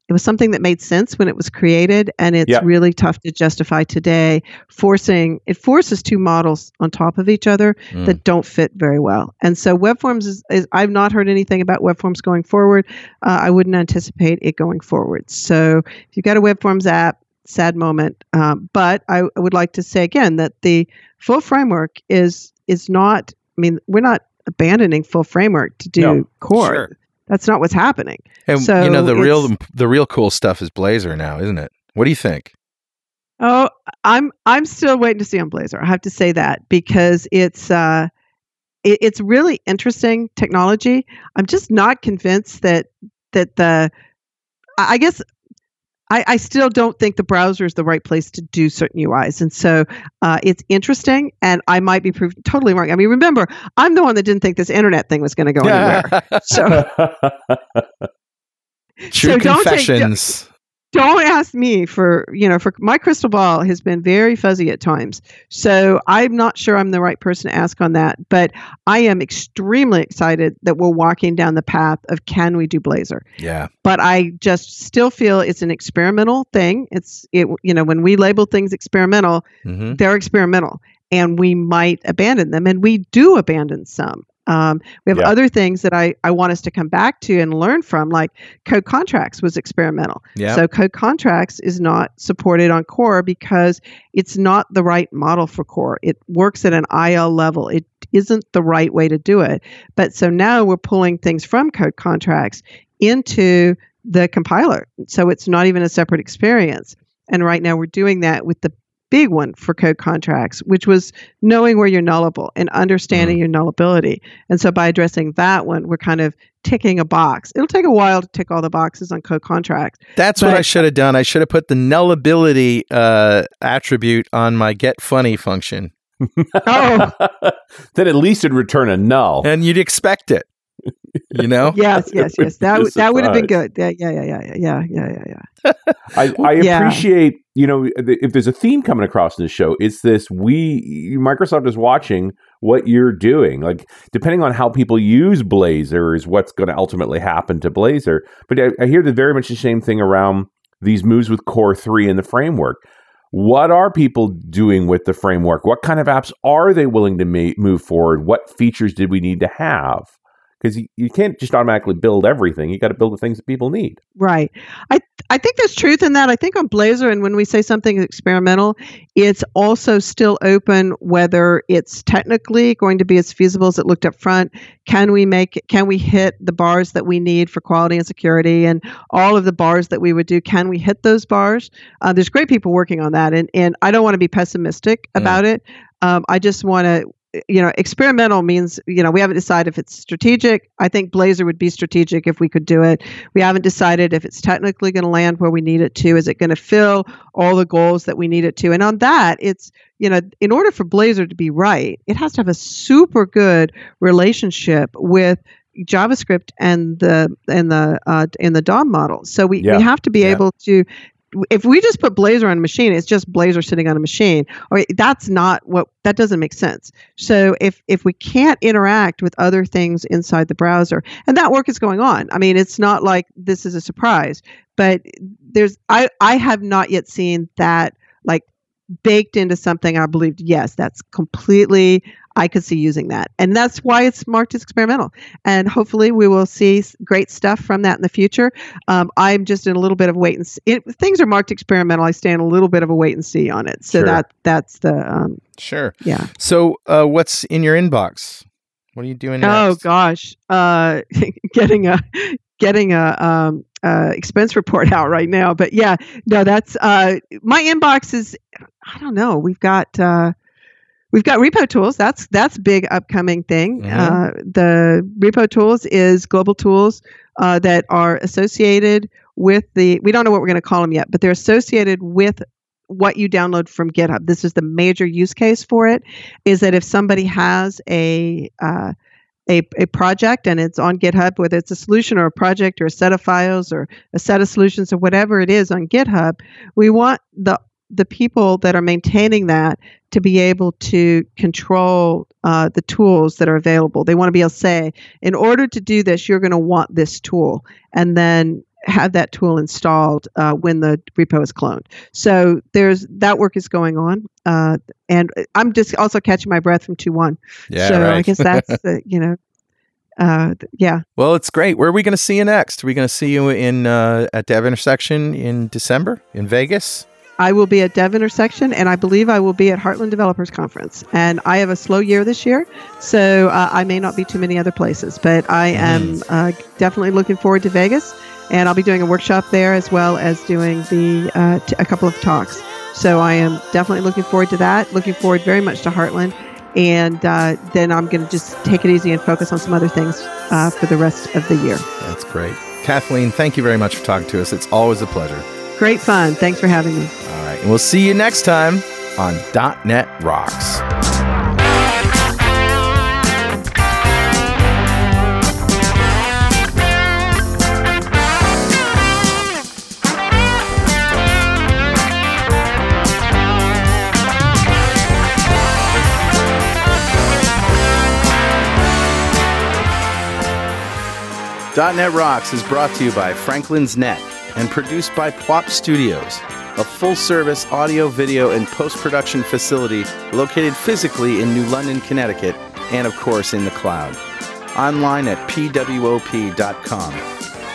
it was something that made sense when it was created, and it's yep. really tough to justify today. Forcing it forces two models on top of each other mm. that don't fit very well. And so, web forms is, is, I've not heard anything about web forms going forward. Uh, I wouldn't anticipate it going forward. So, if you've got a web forms app, sad moment. Um, but I, I would like to say again that the full framework is is not. I mean, we're not abandoning full framework to do no, core. Sure. That's not what's happening. And so you know the real the real cool stuff is Blazor now, isn't it? What do you think? Oh, I'm I'm still waiting to see on Blazor. I have to say that because it's uh, it, it's really interesting technology. I'm just not convinced that that the I guess I, I, still don't think the browser is the right place to do certain UIs. And so uh, it's interesting, and I might be proved totally wrong. I mean, remember, I'm the one that didn't think this internet thing was going to go anywhere. so, True so confessions don't ask me for you know for my crystal ball has been very fuzzy at times. So i'm not sure i'm the right person to ask on that but i am extremely excited that we're walking down the path of can we do Blazor yeah. But i just still feel it's an experimental thing. It's it you know when we label things experimental mm-hmm. they're experimental and we might abandon them and we do abandon some um, we have yeah. other things that I, I want us to come back to and learn from, like code contracts was experimental. Yeah. So code contracts is not supported on core because it's not the right model for core. It works at an IL level. It isn't the right way to do it. But so now we're pulling things from code contracts into the compiler. So it's not even a separate experience. And right now we're doing that with the big one for code contracts, which was knowing where you're nullable and understanding mm. your nullability. And so by addressing that one, we're kind of ticking a box. It'll take a while to tick all the boxes on code contracts. That's but, what I should have done. I should have put the nullability uh, attribute on my get funny function. oh. then at least it'd return a null. And you'd expect it you know? yes, yes, yes. That would that would have been good. Yeah, yeah, yeah, yeah, yeah, yeah, yeah, yeah. I, I yeah. appreciate, you know, if there's a theme coming across in the show, it's this we Microsoft is watching what you're doing. Like depending on how people use Blazor is what's going to ultimately happen to Blazor. But I, I hear the very much the same thing around these moves with Core 3 and the framework what are people doing with the framework? What kind of apps are they willing to ma- move forward? What features did we need to have? Because you, you can't just automatically build everything. You got to build the things that people need. Right. I I think there's truth in that. I think on Blazor, and when we say something is experimental, it's also still open whether it's technically going to be as feasible as it looked up front. Can we make can we hit the bars that we need for quality and security and all of the bars that we would do? Can we hit those bars? Uh, there's great people working on that, and and I don't want to be pessimistic about it. Um, I just want to you know, experimental means, you know, we haven't decided if it's strategic. I think Blazor would be strategic if we could do it. We haven't decided if it's technically going to land where we need it to. Is it going to fill all the goals that we need it to? And on that, it's, you know, in order for Blazor to be right, it has to have a super good relationship with JavaScript and the and the uh, and the DOM model. So we, yeah. we have to be yeah. able to if we just put Blazor on a machine, it's just Blazor sitting on a machine. Or that's not what that doesn't make sense. So if if we can't interact with other things inside the browser, and that work is going on. I mean, it's not like this is a surprise, but there's I I have not yet seen that like baked into something I believed, yes, that's completely, I could see using that. And that's why it's marked as experimental. And hopefully we will see great stuff from that in the future. Um, I'm just in a little bit of wait and see. It, things are marked experimental. I stay in a little bit of a wait and see on it. So sure. that that's the. Um, sure. Yeah. So uh, what's in your inbox? What are you doing oh, next? Oh gosh, uh, getting a getting a um, uh, expense report out right now. But yeah, no, that's uh, my inbox is. I don't know. We've got uh, we've got repo tools. That's that's big upcoming thing. Mm-hmm. Uh, the repo tools is global tools uh, that are associated with the. We don't know what we're going to call them yet, but they're associated with what you download from GitHub. This is the major use case for it. Is that if somebody has a uh, a, a project and it's on GitHub, whether it's a solution or a project or a set of files or a set of solutions or whatever it is on GitHub, we want the the people that are maintaining that to be able to control uh, the tools that are available. They want to be able to say, in order to do this, you're going to want this tool, and then have that tool installed uh, when the repo is cloned. So there's that work is going on, uh, and I'm just also catching my breath from two one. Yeah, so right. I guess that's the you know. Uh, yeah. Well, it's great. Where are we going to see you next? Are we going to see you in uh, at Dev Intersection in December in Vegas? I will be at Dev Intersection, and I believe I will be at Heartland Developers Conference. And I have a slow year this year, so uh, I may not be too many other places. But I am uh, definitely looking forward to Vegas and I'll be doing a workshop there as well as doing the uh, t- a couple of talks. So I am definitely looking forward to that. Looking forward very much to Heartland, and uh, then I'm going to just take it easy and focus on some other things uh, for the rest of the year. That's great, Kathleen. Thank you very much for talking to us. It's always a pleasure. Great fun. Thanks for having me. All right. And we'll see you next time on .NET Rocks. .NET Rocks is brought to you by Franklins.Net and produced by Pwop Studios, a full-service audio, video, and post-production facility located physically in New London, Connecticut, and of course in the cloud. Online at pwop.com.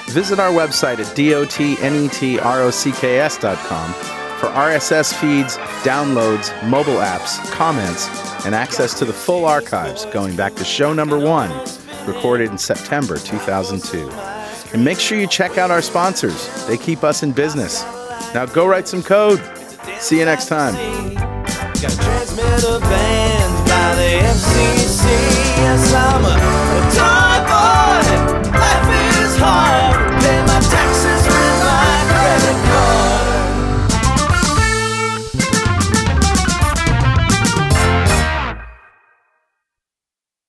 Visit our website at dotnetrocks.com for RSS feeds, downloads, mobile apps, comments, and access to the full archives going back to show number one recorded in September 2002. And make sure you check out our sponsors, they keep us in business. Now go write some code. See you next time.